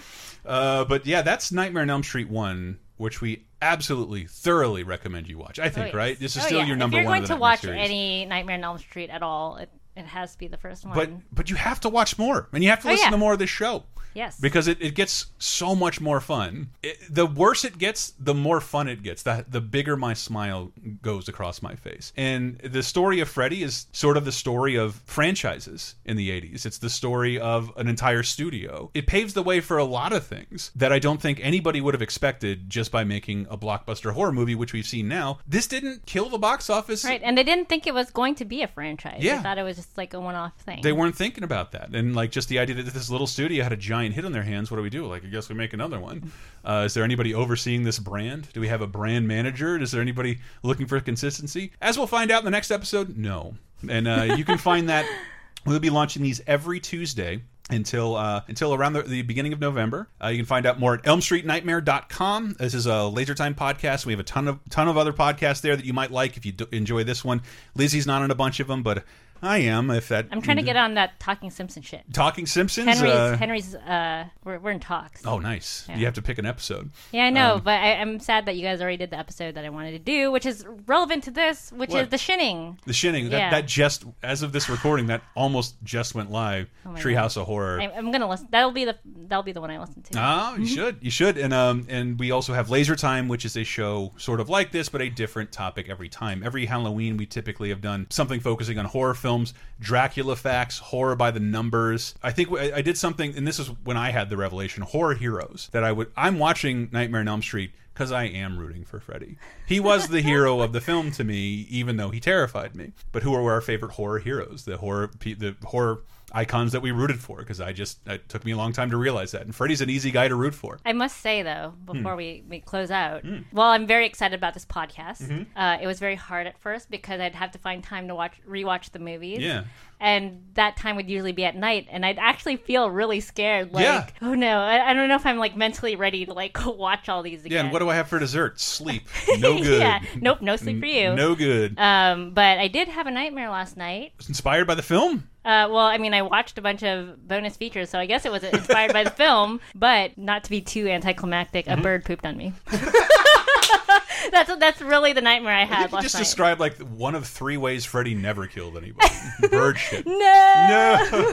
Uh, but yeah, that's Nightmare on Elm Street 1, which we absolutely, thoroughly recommend you watch. I think, Oh, yes. right? This is Oh, still yeah. your number one. If you're one going to watch series. any Nightmare on Elm Street at all, it, it has to be the first one. But but you have to watch more, and you have to Oh, listen yeah. to more of this show. Yes. because it, it gets so much more fun. It, the worse it gets, the more fun it gets. The, the bigger my smile goes across my face. And the story of Freddy is sort of the story of franchises in the 80s. It's the story of an entire studio. It paves the way for a lot of things that I don't think anybody would have expected just by making a blockbuster horror movie, which we've seen now. This didn't kill the box office. right, and they didn't think it was going to be a franchise. Yeah. They thought it was just like a one-off thing. They weren't thinking about that, and like just the idea that this little studio had a giant hit on their hands. What do we do? Like, I guess we make another one. Uh, is there anybody overseeing this brand? Do we have a brand manager? Is there anybody looking for consistency? As we'll find out in the next episode, no. And uh, you can find that we'll be launching these every Tuesday until uh, until around the, the beginning of November. Uh, you can find out more at elmstreetnightmare.com. This is a Laser Time podcast. We have a ton of ton of other podcasts there that you might like if you enjoy this one. Lizzie's not on a bunch of them, but I am. If that I'm trying to get on that Talking Simpson shit. Talking Simpsons. Henry's, uh, Henry's, uh, we're, we're in talks. Oh, nice. Yeah. You have to pick an episode. Yeah, I know, Um, but I, I'm sad that you guys already did the episode that I wanted to do, which is relevant to this, which What? is the shinning. the Shinning. That, Yeah. that just, as of this recording, that almost just went live. Oh Treehouse of Horror. I, I'm gonna listen. That'll be the that'll be the one I listen to. Oh, you should. You should. And um and we also have Laser Time, which is a show sort of like this, but a different topic every time. Every Halloween we typically have done something focusing on horror films, Dracula facts, horror by the numbers. I think I, I did something, and this is when I had the revelation: horror heroes. That I would. I'm watching Nightmare on Elm Street because I am rooting for Freddy. He was the hero of the film to me, even though he terrified me. But who are our favorite horror heroes? The horror, the horror icons that we rooted for because I just it took me a long time to realize that. And Freddy's an easy guy to root for. I must say though, before Hmm. we, we close out, Hmm. well, I'm very excited about this podcast. Mhm. Uh, it was very hard at first because I'd have to find time to watch rewatch the movies. Yeah. And that time would usually be at night, and I'd actually feel really scared. Like, Yeah. oh no, I, I don't know if I'm like mentally ready to like watch all these Yeah, again. and what do I have for dessert? Sleep. No good. yeah, nope, no sleep for you. No good. Um, but I did have a nightmare last night. Inspired by the film? Uh, well, I mean, I watched a bunch of bonus features, so I guess it was inspired by the film. But not to be too anticlimactic, Mm-hmm. a bird pooped on me. that's that's really the nightmare I had you just night. described like one of three ways Freddy never killed anybody. Bird shit. No.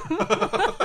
No.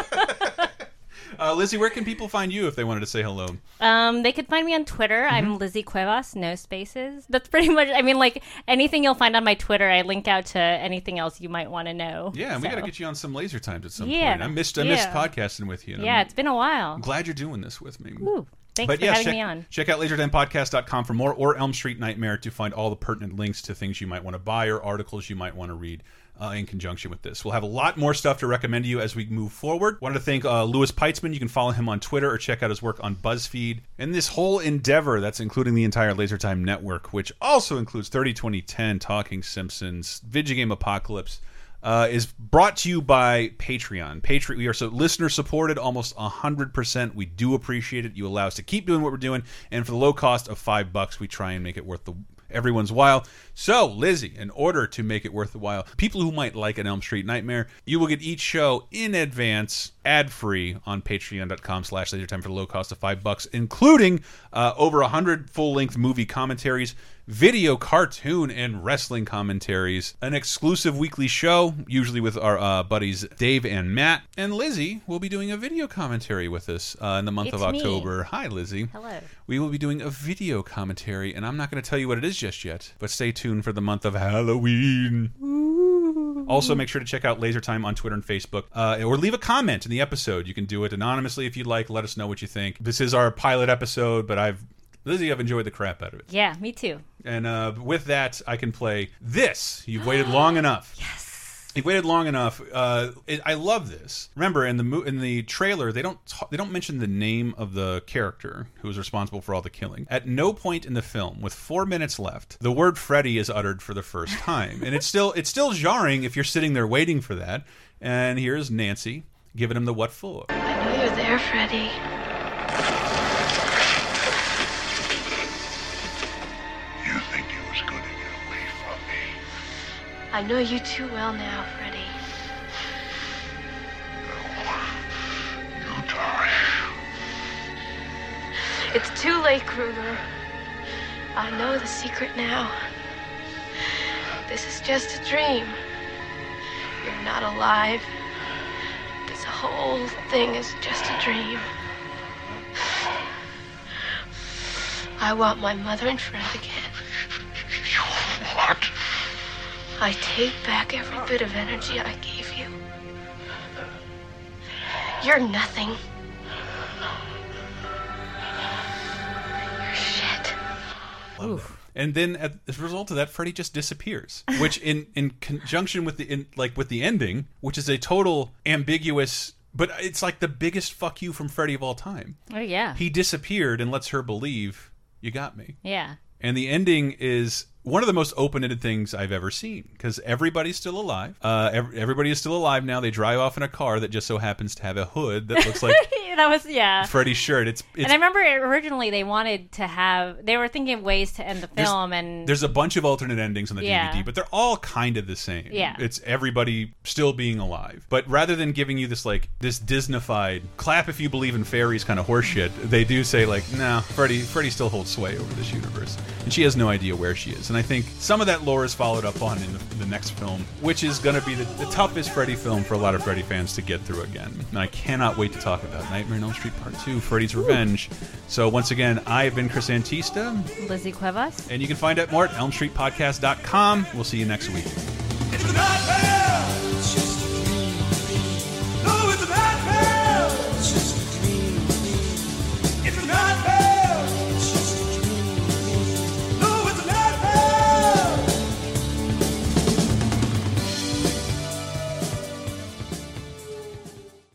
Uh, Lizzie, where can people find you if they wanted to say hello? Um, they could find me on Twitter. Mm-hmm. I'm Lizzie Cuevas, no spaces. That's pretty much. I mean, like anything you'll find on my Twitter, I link out to anything else you might want to know. Yeah, and we got to get you on some laser times at some Yeah, point. I missed I missed yeah. podcasting with you. Yeah, I'm- it's been a while. I'm glad you're doing this with me. Woo. Thanks but for yes, having check, me on. check out lasertimepodcast.com for more or Elm Street Nightmare to find all the pertinent links to things you might want to buy or articles you might want to read. Uh, in conjunction with this, we'll have a lot more stuff to recommend to you as we move forward. Wanted to thank uh, Louis Peitzman. You can follow him on Twitter or check out his work on BuzzFeed. And this whole endeavor, that's including the entire Laser Time network, which also includes 30 2010, Talking Simpsons, Video Game Apocalypse, uh, is brought to you by Patreon. Patreon, we are so listener supported, almost hundred percent. We do appreciate it. You allow us to keep doing what we're doing, and for the low cost of five bucks, we try and make it worth the everyone's while. So, Lizzie, in order to make it worth the while, people who might like an Elm Street Nightmare, you will get each show in advance, ad free on patreon.com slash lasertime for the low cost of five bucks, including uh, over a hundred full length movie commentaries, video, cartoon, and wrestling commentaries, an exclusive weekly show, usually with our uh, buddies Dave and Matt, and Lizzie will be doing a video commentary with us uh, in the month of It's me. October. Hi, Lizzie. Hello. We will be doing a video commentary, and I'm not going to tell you what it is just yet, but stay tuned for the month of Halloween. Also, make sure to check out Laser Time on Twitter and Facebook, uh, or leave a comment in the episode. You can do it anonymously if you'd like. Let us know what you think. This is our pilot episode, but I've Lizzie, I've enjoyed the crap out of it. Yeah, me too. And uh, with that, I can play this. You've waited long enough. Yes. You've waited long enough. Uh, it, I love this. Remember, in the in the trailer, they don't ta- they don't mention the name of the character who is responsible for all the killing. At no point in the film, with four minutes left, the word Freddy is uttered for the first time, and it's still it's still jarring if you're sitting there waiting for that. And here's Nancy giving him the what for. I know you're there, Freddy. I know you too well now, Freddy. You die. It's too late, Krueger. I know the secret now. This is just a dream. you're not alive. This whole thing is just a dream. I want my mother and Fred again. You What? I take back every bit of energy I gave you. You're nothing. You're shit. Love that. And then as a result of that, Freddy just disappears. Which, in in conjunction with the in, like with the ending, which is a total ambiguous, but it's like the biggest fuck you from Freddy of all time. Oh yeah. He disappeared and lets her believe you got me. Yeah. And the ending is one of the most open-ended things I've ever seen because everybody's still alive. Uh, ev everybody is still alive now. They drive off in a car that just so happens to have a hood that looks like that was yeah. Freddy's shirt. It's, it's and I remember originally they wanted to have they were thinking of ways to end the there's- film and there's a bunch of alternate endings on the Yeah. DVD, but they're all kind of the same. Yeah. it's everybody still being alive. But rather than giving you this like this Disneyfied clap if you believe in fairies kind of horseshit, they do say like, no, Freddy Freddy still holds sway over this universe, and she has no idea where she is. And I think some of that lore is followed up on in the, the next film, which is going to be the, the toughest Freddy film for a lot of Freddy fans to get through again. And I cannot wait to talk about Nightmare on Elm Street Part Two, Freddy's Revenge. So once again, I have been Chris Antista. Lizzie Cuevas. And you can find out more at elmstreetpodcast.com. We'll see you next week. Nightmare